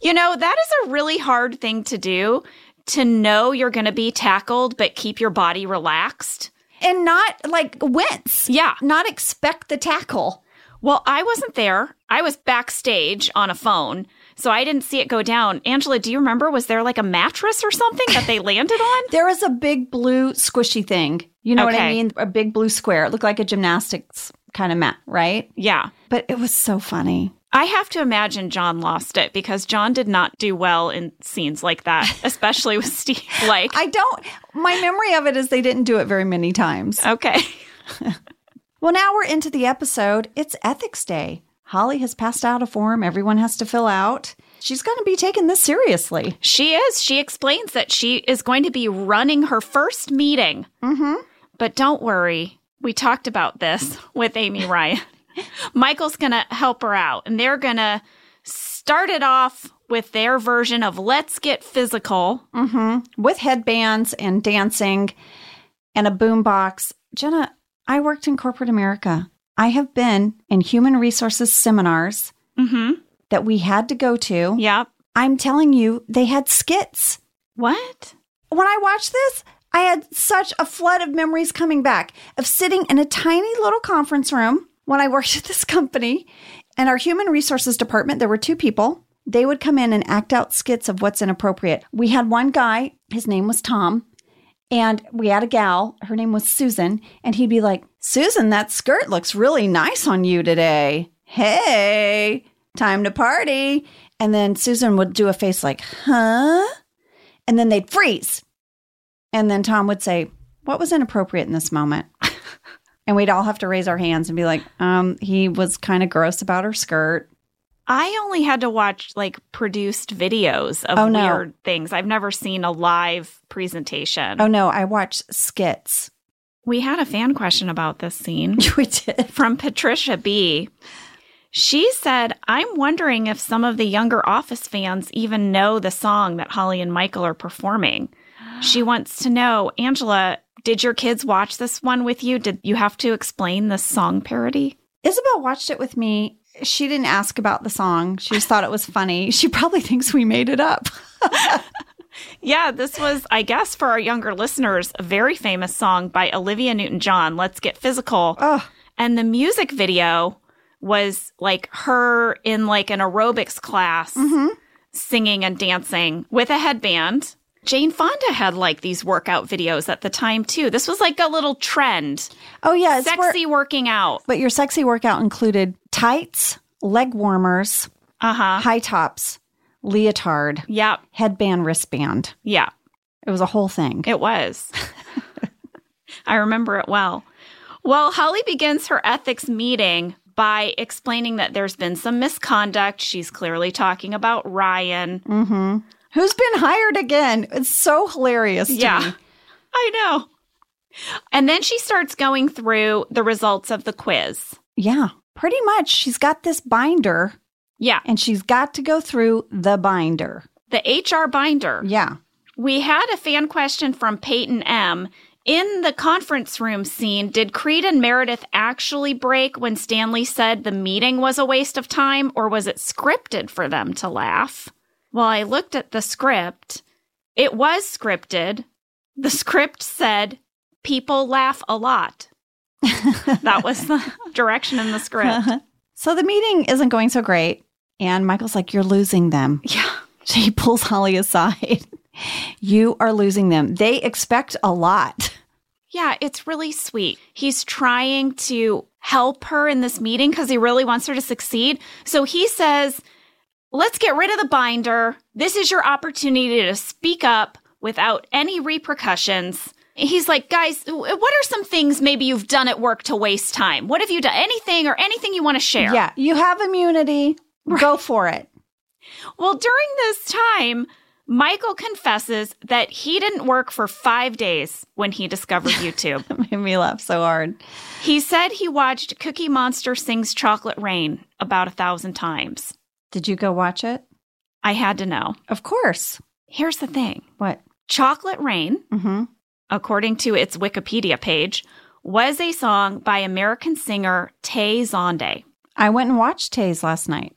You know, that is a really hard thing to do to know you're going to be tackled, but keep your body relaxed. And not like wince. Yeah. Not expect the tackle. Well, I wasn't there. I was backstage on a phone, so I didn't see it go down. Angela, do you remember? Was there like a mattress or something that they landed on? There was a big blue squishy thing. You know what I mean? A big blue square. It looked like a gymnastics kind of mat, right? Yeah. But it was so funny. I have to imagine John lost it because John did not do well in scenes like that, especially with Steve. Like, I don't, my memory of it is they didn't do it very many times. okay. Well, now we're into the episode. It's Ethics Day. Holly has passed out a form everyone has to fill out. She's going to be taking this seriously. She is. She explains that she is going to be running her first meeting. Mm-hmm. But don't worry. We talked about this with Amy Ryan. Michael's going to help her out, and they're going to start it off with their version of Let's Get Physical. Mm-hmm. With headbands and dancing and a boombox. Jenna, I worked in corporate America. I have been in human resources seminars Mm-hmm. that we had to go to. Yep. I'm telling you, they had skits. What? when I watched this, I had such a flood of memories coming back of sitting in a tiny little conference room when I worked at this company. And our human resources department, there were two people. They would come in and act out skits of what's inappropriate. We had one guy, his name was Tom, and we had a gal, her name was Susan, and he'd be like, Susan, that skirt looks really nice on you today. Hey, time to party. And then Susan would do a face like, huh? And then they'd freeze. And then Tom would say, What was inappropriate in this moment? and we'd all have to raise our hands and be like, um, he was kind of gross about her skirt. I only had to watch like produced videos of Oh, no. weird things. I've never seen a live presentation. Oh no, I watched skits. We had a fan question about this scene we did. from Patricia B. She said, I'm wondering if some of the younger Office fans even know the song that Holly and Michael are performing. She wants to know, Angela, did your kids watch this one with you? Did you have to explain the song parody? Isabel watched it with me. She didn't ask about the song. She just thought it was funny. She probably thinks we made it up. Yeah, this was, I guess, for our younger listeners, a very famous song by Olivia Newton John, Let's Get Physical. Oh, And the music video was like her in like an aerobics class singing and dancing with a headband. Jane Fonda had like these workout videos at the time too. This was like a little trend. oh yeah. Sexy working out. but your sexy workout included tights, leg warmers, Uh huh. high tops, leotard, Yeah. headband, wristband. Yeah. It was a whole thing. It was. I remember it well. Well, Holly begins her ethics meeting by explaining that there's been some misconduct. She's clearly talking about Ryan. mm-hmm. Who's been hired again? It's so hilarious. To Yeah. me. I know. And then she starts going through the results of the quiz. Yeah. Pretty much. She's got this binder Yeah, and she's got to go through the binder. the HR binder. Yeah. We had a fan question from Peyton M. In the conference room scene, did Creed and Meredith actually break when Stanley said the meeting was a waste of time, or was it scripted for them to laugh? Well, I looked at the script. It was scripted. The script said, People laugh a lot. that was the direction in the script. So the meeting isn't going so great. And Michael's like, You're losing them. Yeah. So he pulls Holly aside. you are losing them. They expect a lot. Yeah, it's really sweet. He's trying to help her in this meeting because he really wants her to succeed. So he says, Let's get rid of the binder. This is your opportunity to speak up without any repercussions. He's like, Guys, what are some things maybe you've done at work to waste time? What have you done? Anything or anything you want to share? Yeah. You have immunity. Go for it. Well, during this time, Michael confesses that he didn't work for five days when he discovered YouTube. Made me laugh so hard. He said he watched Cookie Monster Sings Chocolate Rain about a thousand times. Did you go watch it? I had to know. Of course. Here's the thing What? Chocolate Rain, Mm-hmm. according to its Wikipedia page, was a song by American singer Tay Zonday. I went and watched Tay's last night.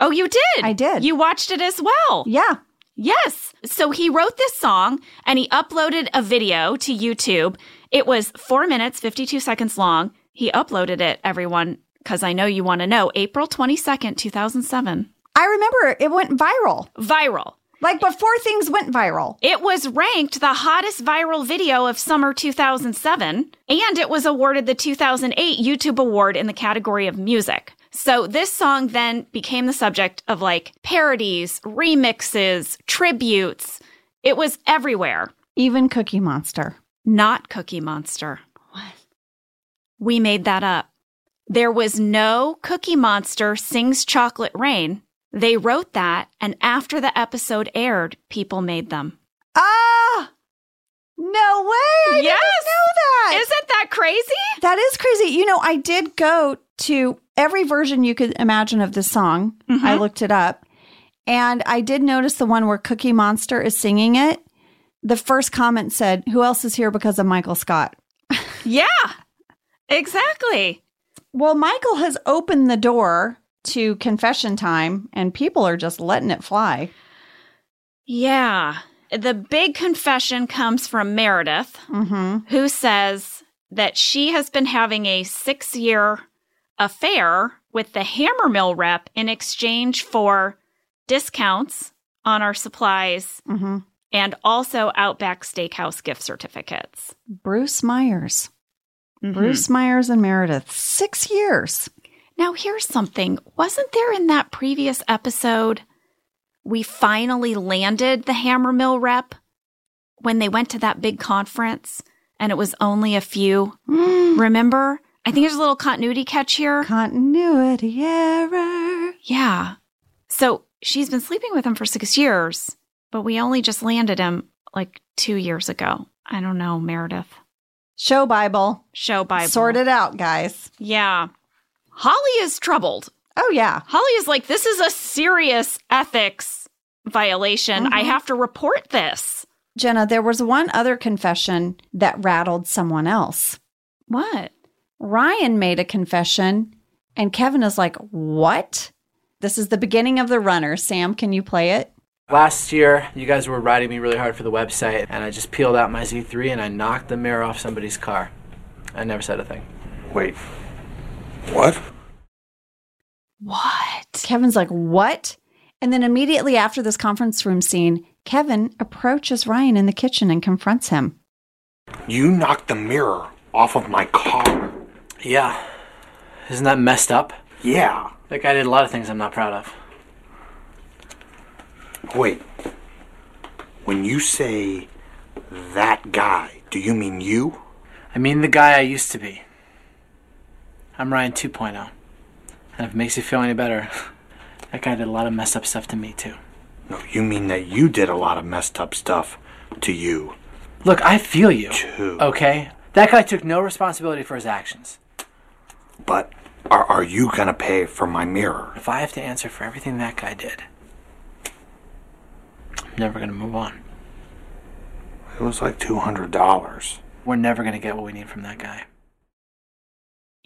Oh, you did? I did. You watched it as well. Yeah. Yes. So he wrote this song and he uploaded a video to YouTube. It was four minutes, 52 seconds long. He uploaded it, everyone, because I know you want to know. April 22nd, 2007. I remember it went viral. Viral. Like before things went viral. It was ranked the hottest viral video of summer 2007, and it was awarded the 2008 YouTube Award in the category of music. So this song then became the subject of like parodies, remixes, tributes. It was everywhere. Even Cookie Monster. Not Cookie Monster. What? We made that up. There was no Cookie Monster sings Chocolate Rain. They wrote that, and after the episode aired, people made them. Ah! No way! I Yes! didn't know that. Isn't that crazy? that is crazy. You know, I did go to every version you could imagine of this song. I looked it up. And I did notice the one where Cookie Monster is singing it. The first comment said, Who else is here because of Michael Scott? Yeah, exactly. Well, Michael has opened the door to confession time, and people are just letting it fly. Yeah. The big confession comes from Meredith, Mm-hmm. who says that she has been having a six year affair with the Hammermill rep in exchange for discounts on our supplies Mm-hmm. and also Outback Steakhouse gift certificates. Bruce Myers. Mm-hmm. Bruce Myers and Meredith. Six years. Now, here's something. Wasn't there in that previous episode, we finally landed the Hammermill rep when they went to that big conference and it was only a few? Remember? I think there's a little continuity catch here. Continuity error. Yeah. So she's been sleeping with him for six years, but we only just landed him like two years ago. I don't know, Meredith. Show Bible. Show Bible. Sort it out, guys. Yeah. Holly is troubled. Oh, yeah. Holly is like, this is a serious ethics violation. I mm-hmm. have to report this. Jenna, there was one other confession that rattled someone else. What? Ryan made a confession, and Kevin is like, What? This is the beginning of the runner. Sam, can you play it? Last year, you guys were riding me really hard for the website, and I just peeled out my Z3 and I knocked the mirror off somebody's car. I never said a thing. Wait. What? What? Kevin's like, What? And then immediately after this conference room scene, Kevin approaches Ryan in the kitchen and confronts him. You knocked the mirror off of my car. Yeah. Isn't that messed up? Yeah. That guy did a lot of things I'm not proud of. Wait. When you say that guy, do you mean you? I mean the guy I used to be. I'm Ryan 2.0. And if it makes you feel any better, that guy did a lot of messed up stuff to me too. No, you mean that you did a lot of messed up stuff to you. Look, I feel you. Too. Okay? That guy took no responsibility for his actions. But are, are you gonna pay for my mirror? If I have to answer for everything that guy did, I'm never gonna move on. It was like $200. We're never gonna get what we need from that guy.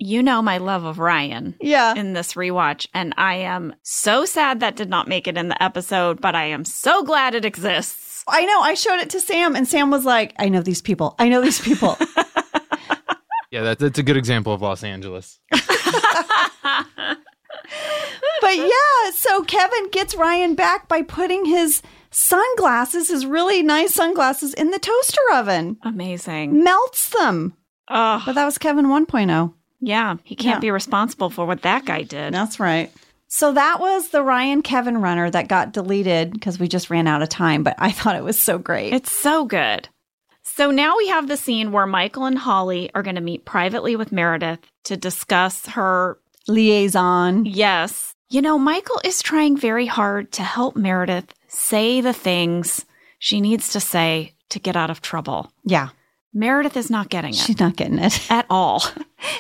You know my love of Ryan Yeah. in this rewatch, and I am so sad that did not make it in the episode, but I am so glad it exists. I know. I showed it to Sam, and Sam was like, I know these people. I know these people. Yeah, that, that's a good example of Los Angeles. but yeah, so Kevin gets Ryan back by putting his sunglasses, his really nice sunglasses, in the toaster oven. Amazing. Melts them. Oh, But that was Kevin 1.0. yeah. He can't Yeah. be responsible for what that guy did. That's right. So that was the Ryan Kevin runner that got deleted because we just ran out of time, but I thought it was so great. It's so good. So now we have the scene where Michael and Holly are going to meet privately with Meredith to discuss her liaison. Yes. You know, Michael is trying very hard to help Meredith say the things she needs to say to get out of trouble. Yeah. Meredith is not getting it She's not getting it. at all.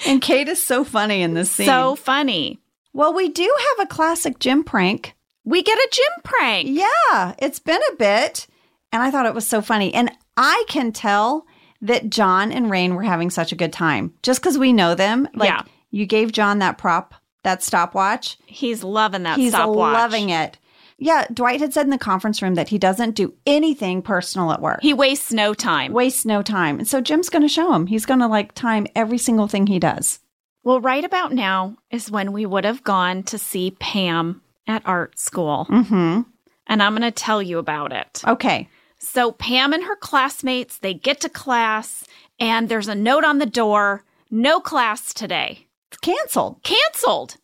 And Kate is so funny in this scene. so funny. well, we do have a classic Jim prank. We get a Jim prank. Yeah, it's been a bit. And I thought it was so funny. And I can tell that John and Rainn were having such a good time just because we know them. Like, Yeah. you gave John that prop, that stopwatch. He's loving that He's stopwatch. loving it. Yeah, Dwight had said in the conference room that he doesn't do anything personal at work. He wastes no time. wastes no time. And so Jim's going to show him. He's going to like time every single thing he does. Well, right about now is when we would have gone to see Pam at art school. Mm-hmm. And I'm going to tell you about it. Okay. So Pam and her classmates, they get to class and there's a note on the door, no class today. It's canceled. Canceled.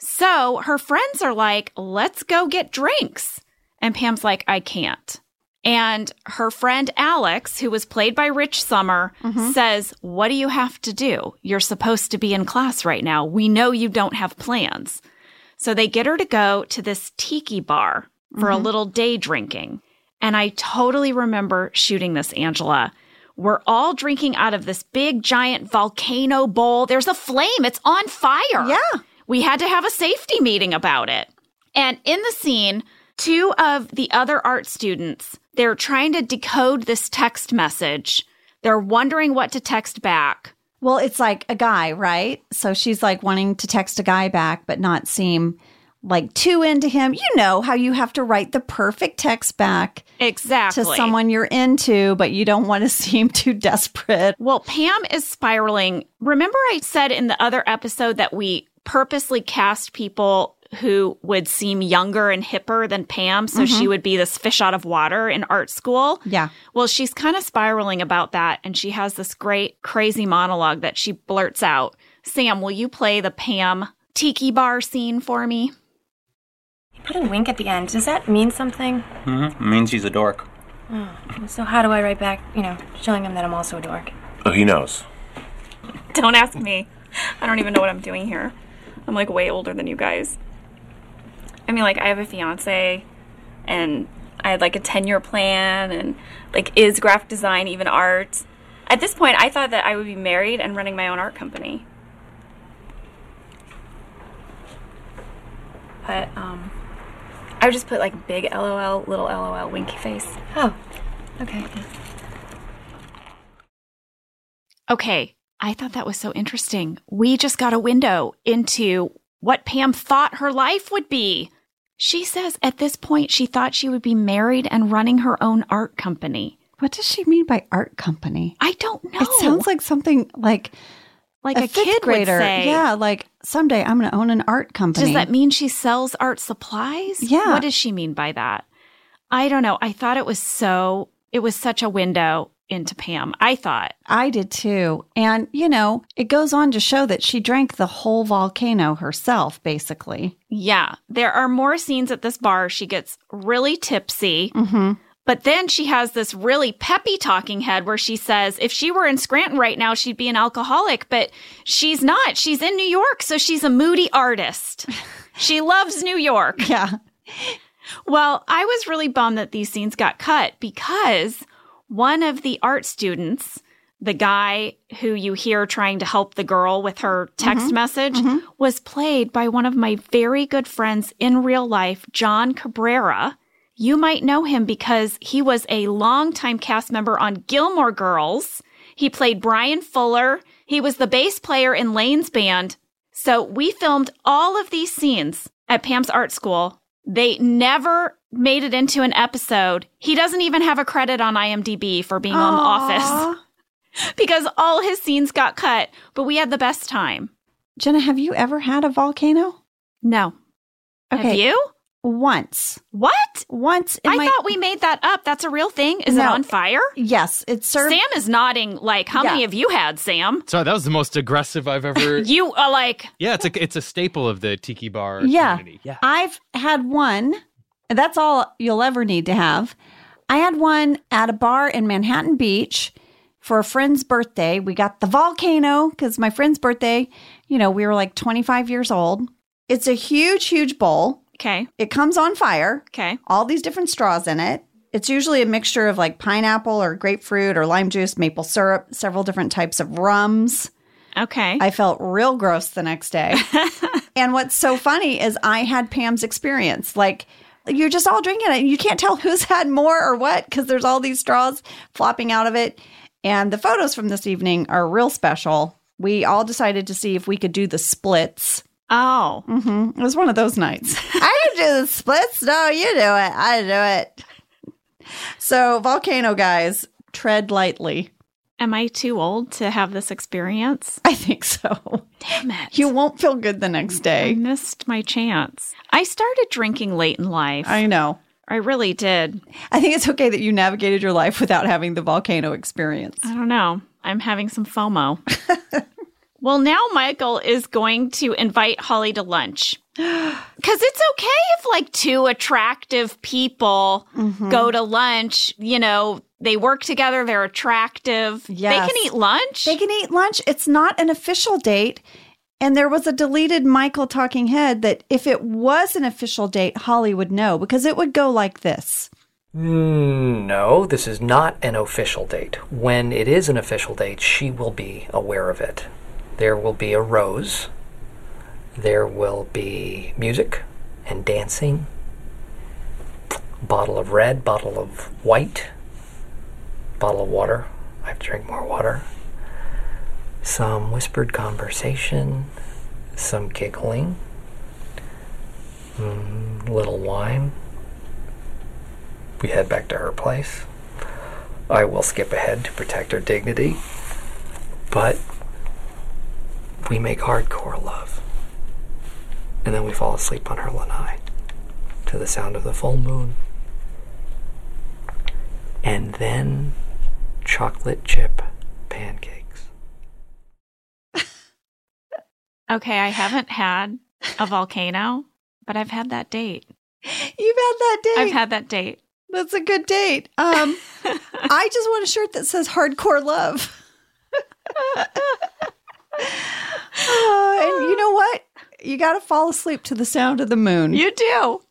So her friends are like, "Let's go get drinks." And Pam's like, "I can't." And her friend Alex, who was played by Rich Sommer, mm-hmm. says, What do you have to do? You're supposed to be in class right now. We know you don't have plans. So they get her to go to this tiki bar for a mm-hmm. little day drinking. And I totally remember shooting this, Angela. We're all drinking out of this big giant volcano bowl. There's a flame, it's on fire. Yeah. We had to have a safety meeting about it. And in the scene, two of the other art students, they're trying to decode this text message. They're wondering what to text back. Well, it's like a guy, right? So she's like wanting to text a guy back, but not seem like too into him. You know how you have to write the perfect text back Exactly. to someone you're into, but you don't want to seem too desperate. Well, Pam is spiraling. Remember, I said in the other episode that we purposely cast people who would seem younger and hipper than Pam, so she would be this fish out of water in art school. Yeah. Well, she's kind of spiraling about that, and she has this great, crazy monologue that she blurts out. Sam, will you play the Pam tiki bar scene for me? You put a wink at the end. Does that mean something? Mm-hmm. Means he's a dork. So how do I write back, you know, showing him that I'm also a dork? Oh, he knows. Don't ask me. I don't even know what I'm doing here. I'm like way older than you guys. I mean, like, I have a fiance, and I had like a 10 year plan, and like, is graphic design even art? At this point, I thought that I would be married and running my own art company. But, um, I would just put like big LOL, little LOL, winky face. Oh, okay. Okay, I thought that was so interesting. We just got a window into what Pam thought her life would be. She says at this point she thought she would be married and running her own art company. What does she mean by art company? I don't know. It sounds like something like like a, fifth kid grader. would say. Yeah, like someday I'm going to own an art company. Does that mean she sells art supplies? Yeah. What does she mean by that? I don't know. I thought it was so, it was such a window into Pam. I thought. I did too. And, you know, it goes on to show that she drank the whole volcano herself, basically. Yeah, there are more scenes at this bar. She gets really tipsy. Mm-hmm. But then she has this really peppy talking head where she says if she were in Scranton right now, she'd be an alcoholic, but she's not. She's in New York, so she's a moody artist. she loves New York. Yeah. Well, I was really bummed that these scenes got cut because one of the art students, the guy who you hear trying to help the girl with her text mm-hmm. message, mm-hmm. was played by one of my very good friends in real life, John Cabrera. You might know him because he was a longtime cast member on Gilmore Girls. He played Brian Fuller. He was the bass player in Lane's band. So we filmed all of these scenes at Pam's art school. They never made it into an episode. He doesn't even have a credit on IMDb for being on The Office because all his scenes got cut, but we had the best time. Jenna, have you ever had a volcano? No. Have Okay. you? Once. What? Once in I my thought we made that up. That's a real thing. Is it on fire? Yes, it's served. Sam is nodding like, how many Yeah. have you had, Sam? Sorry, that was the most aggressive I've ever. You are like, yeah, it's a it's a staple of the tiki bar Yeah. community. Yeah. I've had one. And That's all you'll ever need to have. I had one at a bar in Manhattan Beach for a friend's birthday. We got the volcano because my friend's birthday, you know, we were like 25 years old. It's a huge, huge bowl. okay, It comes on fire, okay. all these different straws in it. It's usually a mixture of like pineapple or grapefruit or lime juice, maple syrup, several different types of rums. Okay. I felt real gross the next day. and what's so funny is I had Pam's experience. Like, you're just all drinking it. You can't tell who's had more or what because there's all these straws flopping out of it. And the photos from this evening are real special. We all decided to see if we could do the splits. oh, hmm It was one of those nights. I can do the splits. No, you do it. I do it. So, volcano guys, tread lightly. Am I too old to have this experience? I think so. Damn it. You won't feel good the next day. I missed my chance. I started drinking late in life. I know. I really did. I think it's okay that you navigated your life without having the volcano experience. I don't know. I'm having some FOMO. well, now Michael is going to invite Holly to lunch. Because it's okay if, like, two attractive people mm-hmm. go to lunch. You know, they work together, they're attractive. Yes. They can eat lunch. They can eat lunch. It's not an official date. And there was a deleted Michael talking head that if it was an official date, Holly would know because it would go like this. Mm, No, this is not an official date. When it is an official date, she will be aware of it. There will be a rose. There will be music and dancing. Bottle of red, bottle of white, bottle of water. I have to drink more water. Some whispered conversation, some giggling, mm, little wine we head back to her place. I will skip ahead to protect her dignity, but we make hardcore love. And then we fall asleep on her lanai to the sound of the full moon. And then chocolate chip pancakes. okay, I haven't had a volcano, but I've had that date. You've had that date. I've had that date. That's a good date. Um, I just want a shirt that says hardcore love. Oh, and you know what? You got to fall asleep to the sound of the moon. You do.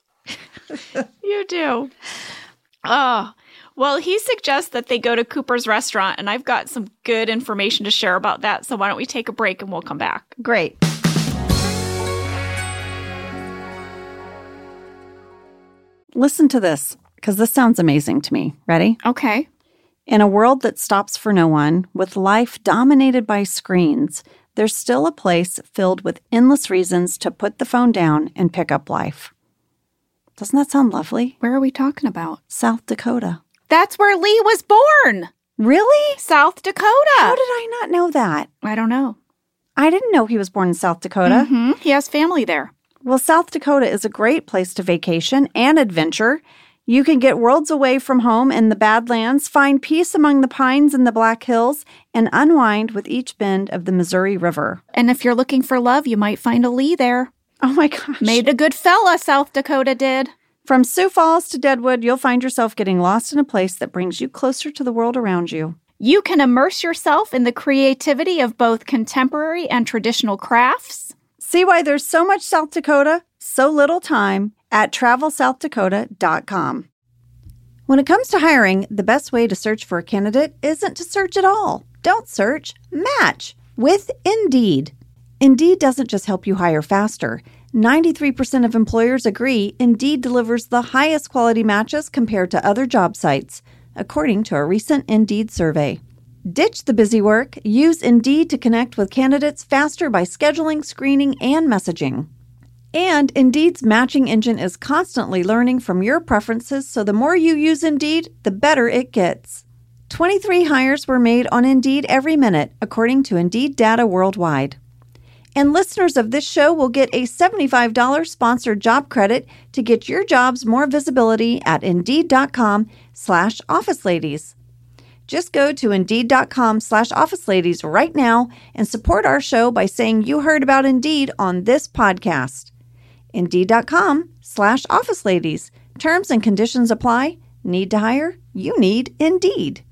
you do. Oh, well, he suggests that they go to Cooper's restaurant, and I've got some good information to share about that. So why don't we take a break and we'll come back? Great. Listen to this because this sounds amazing to me. Ready? Okay. In a world that stops for no one, with life dominated by screens, there's still a place filled with endless reasons to put the phone down and pick up life. Doesn't that sound lovely? Where are we talking about? South Dakota. That's where Lee was born. Really? South Dakota. How did I not know that? I don't know. I didn't know he was born in South Dakota. Mhm. He has family there. Well, South Dakota is a great place to vacation and adventure. You can get worlds away from home in the Badlands, find peace among the pines in the Black Hills, and unwind with each bend of the Missouri River. And if you're looking for love, you might find a Lee there. Oh my gosh. Made a good fella, South Dakota did. From Sioux Falls to Deadwood, you'll find yourself getting lost in a place that brings you closer to the world around you. You can immerse yourself in the creativity of both contemporary and traditional crafts. See why there's so much South Dakota, so little time at travelsouthdakota.com. When it comes to hiring, the best way to search for a candidate isn't to search at all. Don't search, match with Indeed. Indeed doesn't just help you hire faster. 93% of employers agree Indeed delivers the highest quality matches compared to other job sites, according to a recent Indeed survey. Ditch the busy work. Use Indeed to connect with candidates faster by scheduling, screening, and messaging. And Indeed's matching engine is constantly learning from your preferences, so the more you use Indeed, the better it gets. 23 hires were made on Indeed every minute, according to Indeed data worldwide. And listeners of this show will get a $75 sponsored job credit to get your jobs more visibility at Indeed.com slash Office Ladies. Just go to Indeed.com slash Office Ladies right now and support our show by saying you heard about Indeed on this podcast. Indeed.com slash Office Ladies. Terms and conditions apply. Need to hire? You need Indeed.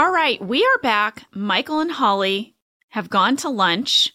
All right, we are back. Michael and Holly have gone to lunch.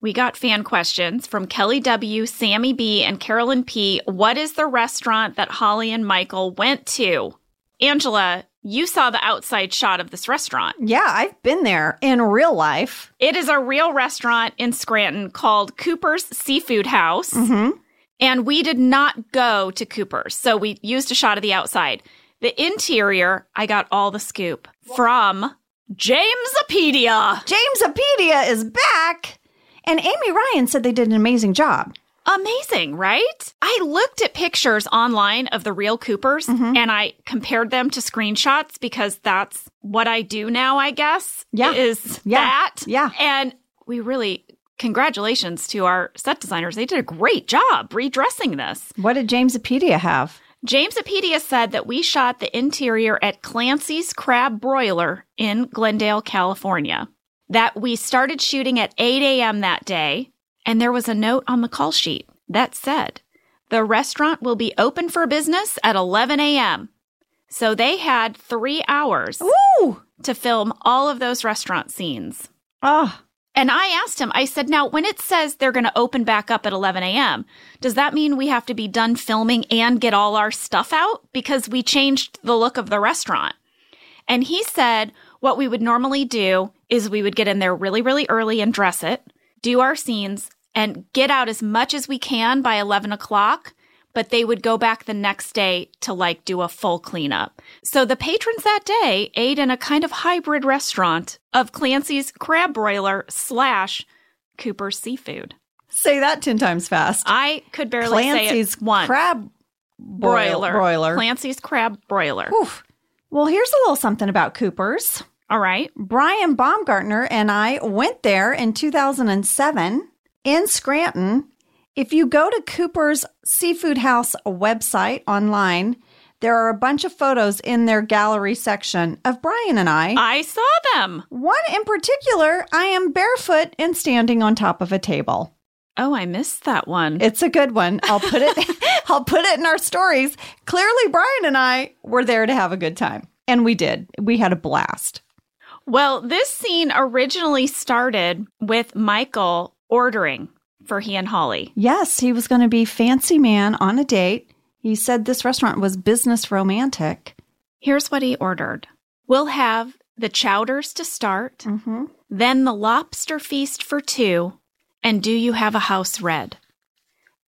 We got fan questions from Kelly W., Sammy B., and Carolyn P. What is the restaurant that Holly and Michael went to? Angela, you saw the outside shot of this restaurant. Yeah, I've been there in real life. It is a real restaurant in Scranton called Cooper's Seafood House. Mm-hmm. And we did not go to Cooper's, so we used a shot of the outside. The interior, I got all the scoop from Jamesopedia. Jamesopedia is back. And Amy Ryan said they did an amazing job. Amazing, right? I looked at pictures online of the real Coopers Mm-hmm. and I compared them to screenshots because that's what I do now, I guess. Yeah. Is Yeah. that. Yeah. And we really, congratulations to our set designers. They did a great job redressing this. What did Jamesopedia have? Jamesopedia said that we shot the interior at Clancy's Crab Broiler in Glendale, California. That we started shooting at 8 a.m. that day, and there was a note on the call sheet that said, the restaurant will be open for business at 11 a.m. So they had three hours Ooh! to film all of those restaurant scenes. Oh, And I asked him, I said, now when it says they're going to open back up at 11 a.m., does that mean we have to be done filming and get all our stuff out? Because we changed the look of the restaurant. And he said, what we would normally do is we would get in there really, really early and dress it, do our scenes, and get out as much as we can by 11 o'clock. But they would go back the next day to like do a full cleanup. So the patrons that day ate in a kind of hybrid restaurant of Clancy's crab broiler slash Cooper's seafood. say that 10 times fast. I could barely Clancy's say it once. crab broiler. broiler. Clancy's crab broiler. Oof. Well, here's a little something about Cooper's. All right. Brian Baumgartner and I went there in 2007 in Scranton. If you go to Cooper's Seafood House website online, there are a bunch of photos in their gallery section of Brian and I. I saw them. One in particular, I am barefoot and standing on top of a table. Oh, I missed that one. It's a good one. I'll put it I'll put it in our stories. Clearly Brian and I were there to have a good time. And we did. We had a blast. Well, this scene originally started with Michael ordering for he and Holly. Yes, he was going to be fancy man on a date. He said this restaurant was business romantic. Here's what he ordered We'll have the chowders to start, Mm-hmm. then the lobster feast for two, and do you have a house red?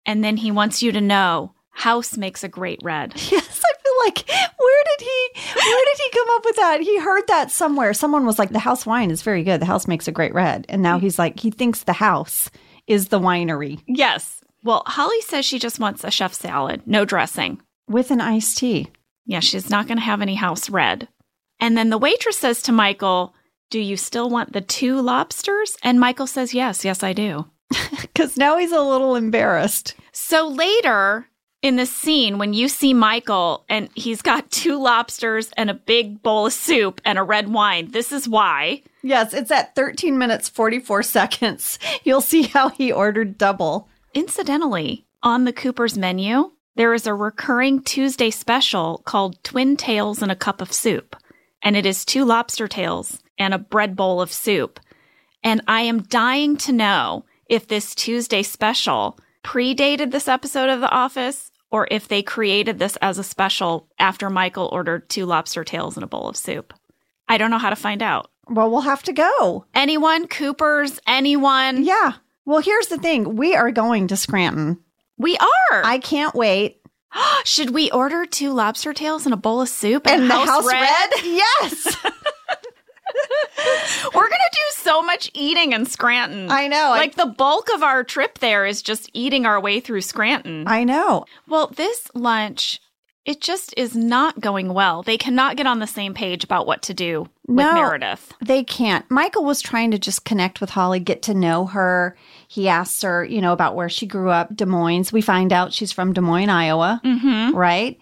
And then he wants you to know house makes a great red. Yes, I feel like where did he where did he come up with that? He heard that somewhere. Someone was like, "The house wine is very good. The house makes a great red." And now he's like, he thinks the house is the winery Yes. Well, Holly says she just wants a chef salad, no dressing. with an iced tea. Yeah, she's not going to have any house red. And then the waitress says to Michael, Do you still want the two lobsters? And Michael says, Yes, yes, I do. Because now he's a little embarrassed. So later in the scene, when you see Michael and he's got two lobsters and a big bowl of soup and a red wine, this is why. Yes, it's at 13 minutes 44 seconds. You'll see how he ordered double. Incidentally, on the Cooper's menu, there is a recurring Tuesday special called Twin Tails and a Cup of Soup. And it is two lobster tails and a bread bowl of soup. And I am dying to know if this Tuesday special predated this episode of The Office or if they created this as a special after Michael ordered two lobster tails and a bowl of soup. I don't know how to find out. Well, we'll have to go. Anyone? Coopers? Anyone? Yeah. Well, here's the thing we are going to Scranton. We are. I can't wait. Should we order two lobster tails and a bowl of soup And, and, the house, house red? red? Yes. We're gonna do so much eating in Scranton. I know. I- Like the bulk of our trip there is just eating our way through Scranton. I know. well, this lunch, it just is not going well. They cannot get on the same page about what to do with No. Meredith. They can't. Michael was trying to just connect with Holly, get to know her. He asks her, you know, about where she grew up, Des Moines. We find out she's from Des Moines, Iowa, Mm-hmm. right?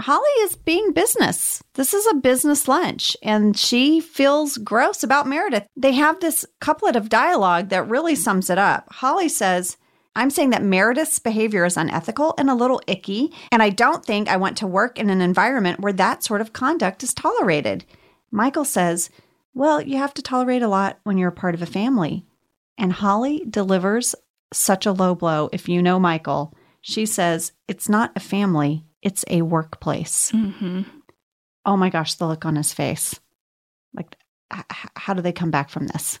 Holly is being business. This is a business lunch, and she feels gross about Meredith. They have this couplet of dialogue that really sums it up. Holly says, I'm saying that Meredith's behavior is unethical and a little icky, and I don't think I want to work in an environment where that sort of conduct is tolerated. Michael says, Well, you have to tolerate a lot when you're a part of a family. And Holly delivers such a low blow. If you know Michael, she says, It's not a family, it's a workplace. Mm-hmm. Oh my gosh, the look on his face. Like, h- how do they come back from this?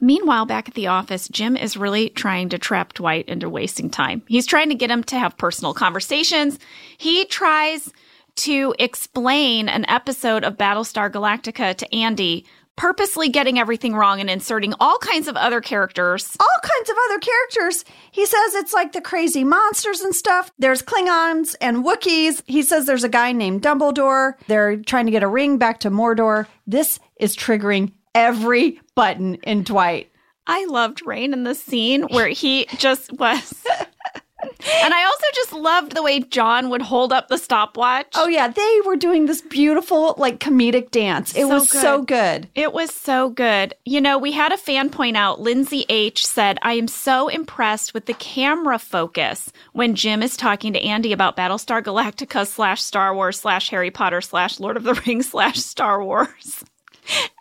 Meanwhile, back at the office, Jim is really trying to trap Dwight into wasting time. He's trying to get him to have personal conversations. He tries to explain an episode of Battlestar Galactica to Andy, purposely getting everything wrong and inserting all kinds of other characters. All kinds of other characters. He says it's like the crazy monsters and stuff. There's Klingons and Wookiees. He says there's a guy named Dumbledore. They're trying to get a ring back to Mordor. This is triggering every button in Dwight. I loved Rainn in the scene where he just was. and I also just loved the way John would hold up the stopwatch. Oh yeah, they were doing this beautiful like comedic dance. It So was so good. good. It was so good. You know, we had a fan point out, Lindsay H said, I am so impressed with the camera focus when Jim is talking to Andy about Battlestar Galactica slash Star Wars slash Harry Potter slash Lord of the Rings slash Star Wars.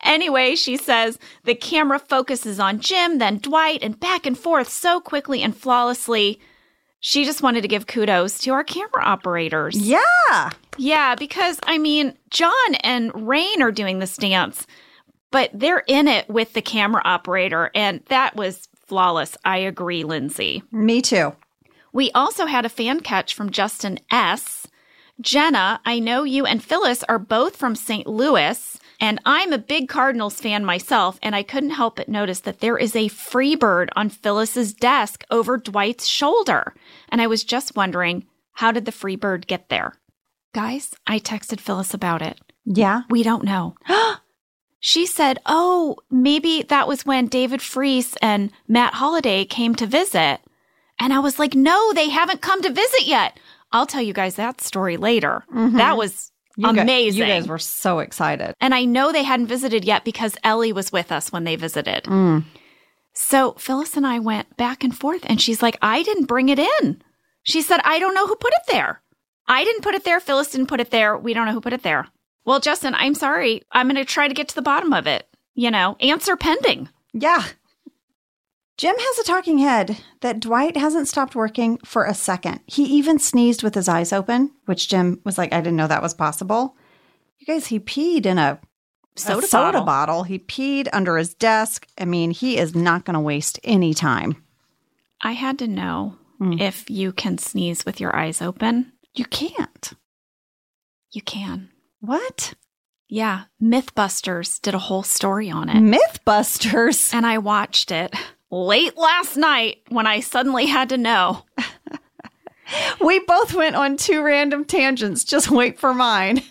Anyway, she says the camera focuses on Jim, then Dwight, and back and forth so quickly and flawlessly. She just wanted to give kudos to our camera operators. Yeah. Yeah, because I mean, John and Rainn are doing this dance, but they're in it with the camera operator, and that was flawless. I agree, Lindsay. Me too. We also had a fan catch from Justin S. Jenna, I know you and Phyllis are both from St. Louis, and I'm a big Cardinals fan myself, and I couldn't help but notice that there is a free bird on Phyllis's desk over Dwight's shoulder. And I was just wondering, how did the free bird get there? Guys, I texted Phyllis about it. Yeah. We don't know. she said, Oh, maybe that was when David Freese and Matt Holliday came to visit. And I was like, No, they haven't come to visit yet. I'll tell you guys that story later. Mhm. That was You guys- amazing. you guys were so excited. and I know they hadn't visited yet because Ellie was with us when they visited. Mm. So Phyllis and I went back and forth, and she's like, I didn't bring it in. She said, I don't know who put it there. I didn't put it there. Phyllis didn't put it there. We don't know who put it there. Well, Justin, I'm sorry. I'm going to try to get to the bottom of it. You know, answer pending. Yeah. Jim has a talking head that Dwight hasn't stopped working for a second. He even sneezed with his eyes open, which Jim was like, I didn't know that was possible. You guys, he peed in a Soda a soda bottle. bottle. He peed under his desk. I mean, he is not going to waste any time. I had to know Mm. if you can sneeze with your eyes open. You can't. You can. What? Yeah. Mythbusters did a whole story on it. Mythbusters. And I watched it late last night when I suddenly had to know. We both went on two random tangents. Just wait for mine.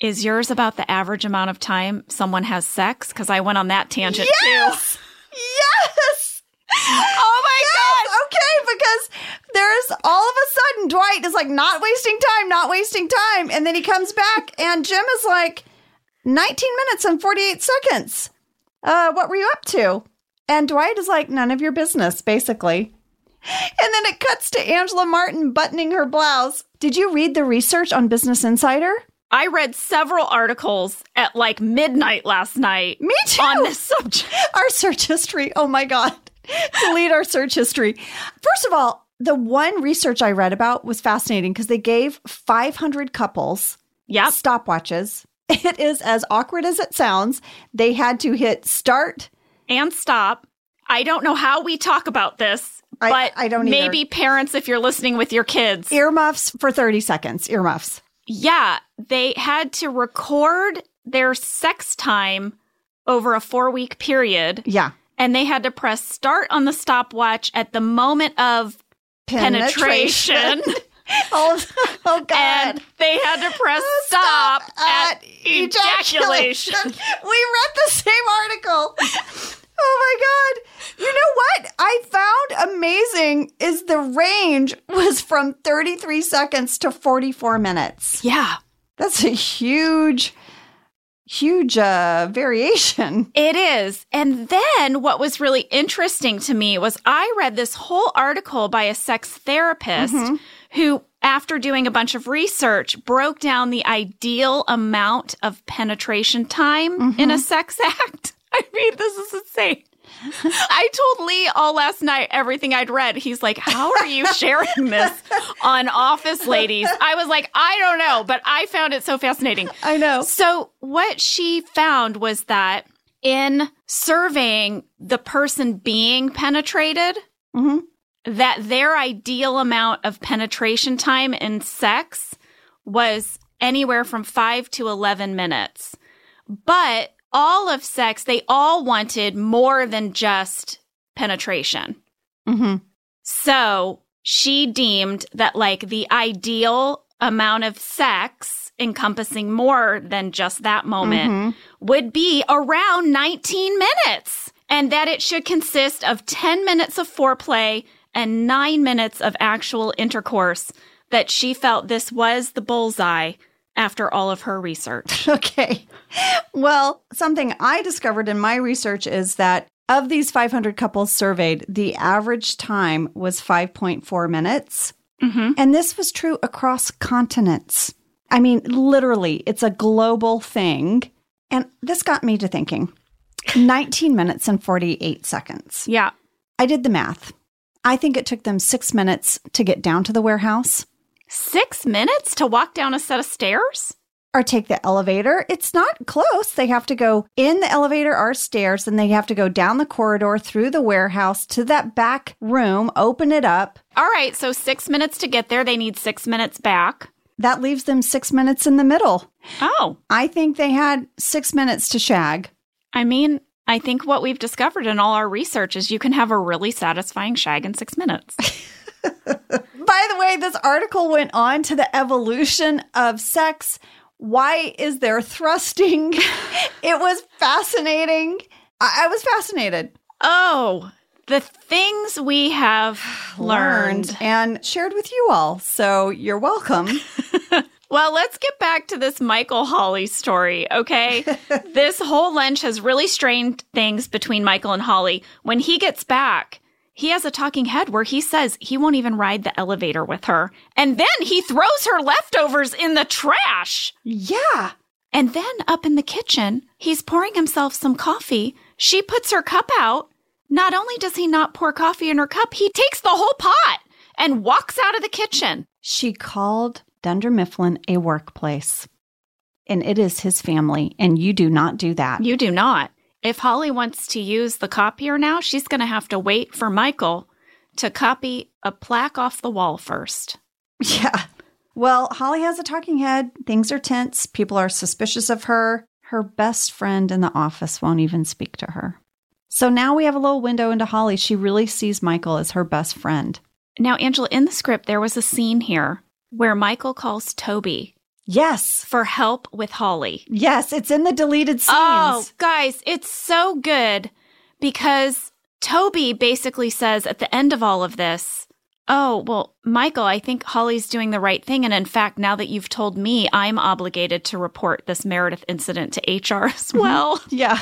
Is yours about the average amount of time someone has sex? Because I went on that tangent too. Yes! Yes! too. Oh yes, okay, because there's all of a sudden Dwight is like not wasting time, not wasting time, and then he comes back and Jim is like 19 minutes and 48 seconds. Uh, what were you up to? And Dwight is like, none of your business, basically. And then it cuts to Angela Martin buttoning her blouse. Did you read the research on Business Insider? I read several articles at like midnight last night. Me too. On this subject. Our search history. Oh my God. Delete our search history. First of all, the one research I read about was fascinating because they gave 500 couples yep. stopwatches. It is as awkward as it sounds. They had to hit start and stop. I don't know how we talk about this, I, but I don't maybe either. parents, if you're listening with your kids, earmuffs for 30 seconds. Earmuffs. Yeah, they had to record their sex time over a four week period. Yeah. And they had to press start on the stopwatch at the moment of penetration. penetration. oh, oh, God. And they had to press stop, stop at, at ejaculation. ejaculation. we read the same article. Oh my God. You know what I found amazing is the range was from 33 seconds to 44 minutes. Yeah. That's a huge, huge uh, variation. It is. And then what was really interesting to me was I read this whole article by a sex therapist mm-hmm. Who after doing a bunch of research, broke down the ideal amount of penetration time mm-hmm. in a sex act. I mean, this is insane. I told Lee all last night everything I'd read. He's like, How are you sharing this on Office Ladies? I was like, I don't know, but I found it so fascinating. I know. So, what she found was that in surveying the person being penetrated, mm-hmm. That their ideal amount of penetration time in sex was anywhere from five to 11 minutes. But all of sex, they all wanted more than just penetration. Mm-hmm. So she deemed that like the ideal amount of sex encompassing more than just that moment mm-hmm. would be around 19 minutes and that it should consist of 10 minutes of foreplay and nine minutes of actual intercourse that she felt this was the bullseye after all of her research. Okay. Well, something I discovered in my research is that of these 500 couples surveyed, the average time was 5.4 minutes. Mm-hmm. And this was true across continents. I mean, literally, it's a global thing. And this got me to thinking 19 minutes and 48 seconds. Yeah. I did the math. I think it took them six minutes to get down to the warehouse. Six minutes to walk down a set of stairs? Or take the elevator. It's not close. They have to go in the elevator or stairs, and they have to go down the corridor through the warehouse to that back room, open it up. All right, so six minutes to get there. They need six minutes back. That leaves them six minutes in the middle. Oh. I think they had six minutes to shag. I mean, I think what we've discovered in all our research is you can have a really satisfying shag in six minutes. By the way, this article went on to the evolution of sex. Why is there thrusting? it was fascinating. I-, I was fascinated. Oh, the things we have learned. learned and shared with you all. So you're welcome. Well, let's get back to this Michael Holly story, okay? this whole lunch has really strained things between Michael and Holly. When he gets back, he has a talking head where he says he won't even ride the elevator with her. And then he throws her leftovers in the trash. Yeah. And then up in the kitchen, he's pouring himself some coffee. She puts her cup out. Not only does he not pour coffee in her cup, he takes the whole pot and walks out of the kitchen. She called Dunder Mifflin a workplace. And it is his family, and you do not do that. You do not. If Holly wants to use the copier now, she's going to have to wait for Michael to copy a plaque off the wall first. Yeah. Well, Holly has a talking head. Things are tense. People are suspicious of her. Her best friend in the office won't even speak to her. So now we have a little window into Holly. She really sees Michael as her best friend. Now, Angela, in the script, there was a scene here where Michael calls Toby. Yes. For help with Holly. Yes, it's in the deleted oh, scenes. Oh, guys, it's so good because Toby basically says at the end of all of this, Oh, well, Michael, I think Holly's doing the right thing. And in fact, now that you've told me, I'm obligated to report this Meredith incident to HR as mm-hmm. well. Yeah.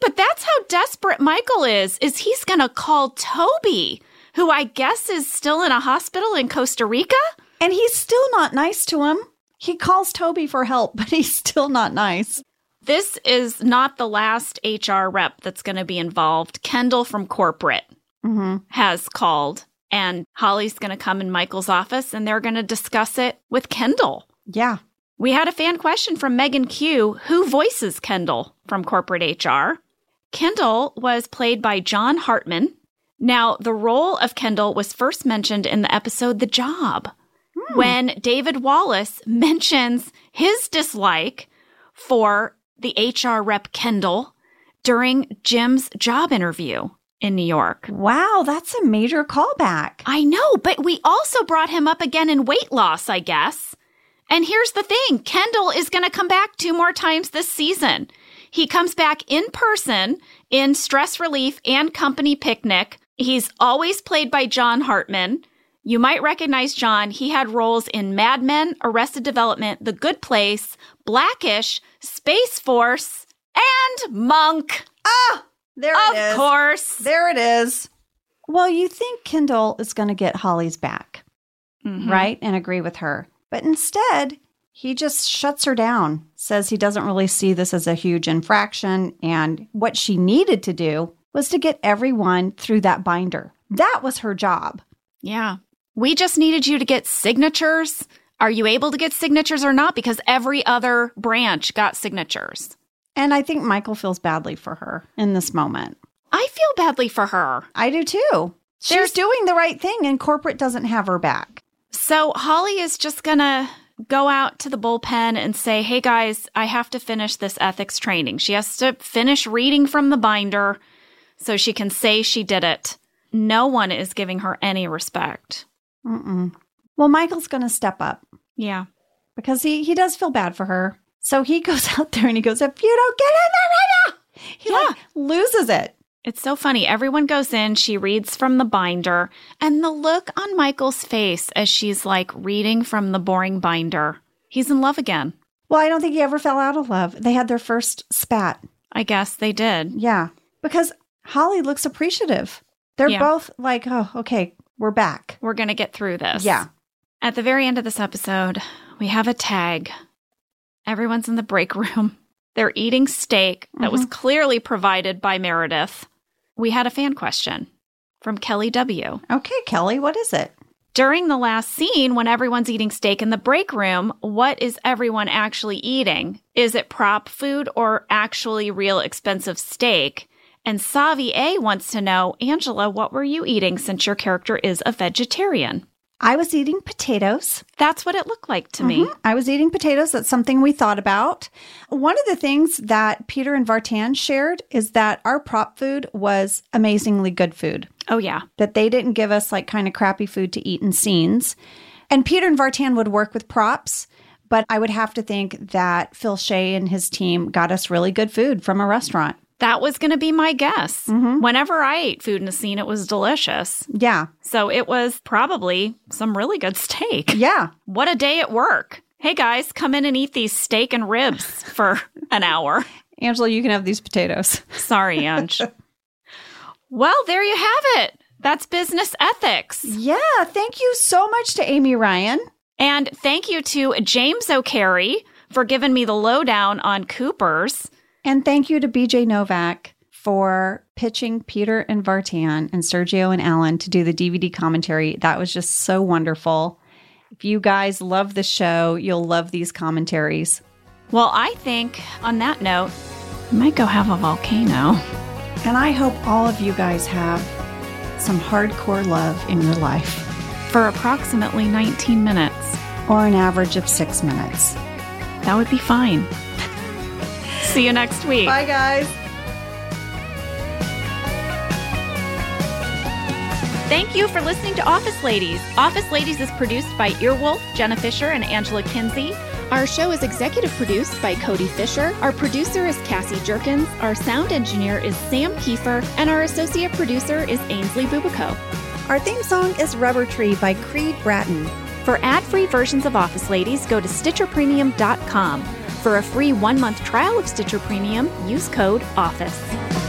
But that's how desperate Michael is, is he's going to call Toby, who I guess is still in a hospital in Costa Rica. And he's still not nice to him. He calls Toby for help, but he's still not nice. This is not the last HR rep that's going to be involved. Kendall from corporate Mm-hmm. has called, and Holly's going to come in Michael's office and they're going to discuss it with Kendall. Yeah. We had a fan question from Megan Q who voices Kendall from corporate HR. Kendall was played by John Hartman. Now, the role of Kendall was first mentioned in the episode The Job hmm. when David Wallace mentions his dislike for the HR rep Kendall during Jim's job interview in New York. Wow, that's a major callback. I know, but we also brought him up again in weight loss, I guess. And here's the thing Kendall is going to come back two more times this season. He comes back in person in Stress Relief and Company Picnic. He's always played by John Hartman. You might recognize John. He had roles in Mad Men, Arrested Development, The Good Place, Blackish, Space Force, and Monk. Ah, there it is. of course. There it is. Well, you think Kendall is going to get Holly's back, Mhm. right? And agree with her. But instead, he just shuts her down, says he doesn't really see this as a huge infraction. And what she needed to do was to get everyone through that binder. That was her job. Yeah. We just needed you to get signatures. Are you able to get signatures or not? Because every other branch got signatures. And I think Michael feels badly for her in this moment. I feel badly for her. I do too. She's There's- doing the right thing, and corporate doesn't have her back. So Holly is just going to go out to the bullpen and say, Hey guys, I have to finish this ethics training. She has to finish reading from the binder so she can say she did it. No one is giving her any respect. Mm-mm. Well, Michael's going to step up Yeah. because he, he does feel bad for her. So he goes out there and he goes, If you don't get in there right now, he like loses it. It's so funny. Everyone goes in, she reads from the binder, and the look on Michael's face as she's like reading from the boring binder. He's in love again. Well, I don't think he ever fell out of love. They had their first spat. I guess they did. Yeah. Because Holly looks appreciative. They're Yeah. both like, Oh, okay, we're back. We're going to get through this. Yeah. At the very end of this episode, we have a tag. Everyone's in the break room. They're eating steak that was mm-hmm. clearly provided by Meredith. We had a fan question from Kelly W. Okay, Kelly, what is it? During the last scene, when everyone's eating steak in the break room, what is everyone actually eating? Is it prop food or actually real expensive steak? And Savi A wants to know, Angela, what were you eating since your character is a vegetarian? I was eating potatoes. That's what it looked like to me. Mhm. I was eating potatoes. That's something we thought about. One of the things that Peter and Vartan shared is that our prop food was amazingly good food. Oh, yeah. That they didn't give us like kind of crappy food to eat in scenes. And Peter and Vartan would work with props, but I would have to think that Phil Shea and his team got us really good food from a restaurant. That was going to be my guess. Mm-hmm. Whenever I ate food in a scene, it was delicious. Yeah. So it was probably some really good steak. Yeah. What a day at work. Hey guys, come in and eat these steak and ribs for an hour. Angela, you can have these potatoes. Sorry, Ange. well, there you have it. That's business ethics. Yeah. Thank you so much to Amy Ryan. And thank you to James O'Carey for giving me the lowdown on Cooper's. And thank you to BJ Novak for pitching Peter and Vartan and Sergio and Alan to do the DVD commentary. That was just so wonderful. If you guys love the show, you'll love these commentaries. Well, I think on that note, I might go have a volcano. And I hope all of you guys have some hardcore love in your life For approximately 19 minutes. or an average of six minutes. That would be fine. See you next week. Bye, guys. Thank you for listening to Office Ladies. Office Ladies is produced by Earwolf, Jenna Fischer, and Angela Kinsey. Our show is executive produced by Cody Fisher. Our producer is Cassie Jerkins. Our sound engineer is Sam Kiefer. And our associate producer is Ainsley Bubico. Our theme song is Rubber Tree by Creed Bratton. For ad free versions of Office Ladies, go to StitcherPremium.com. For a free one month trial of Stitcher Premium, use code OFFICE.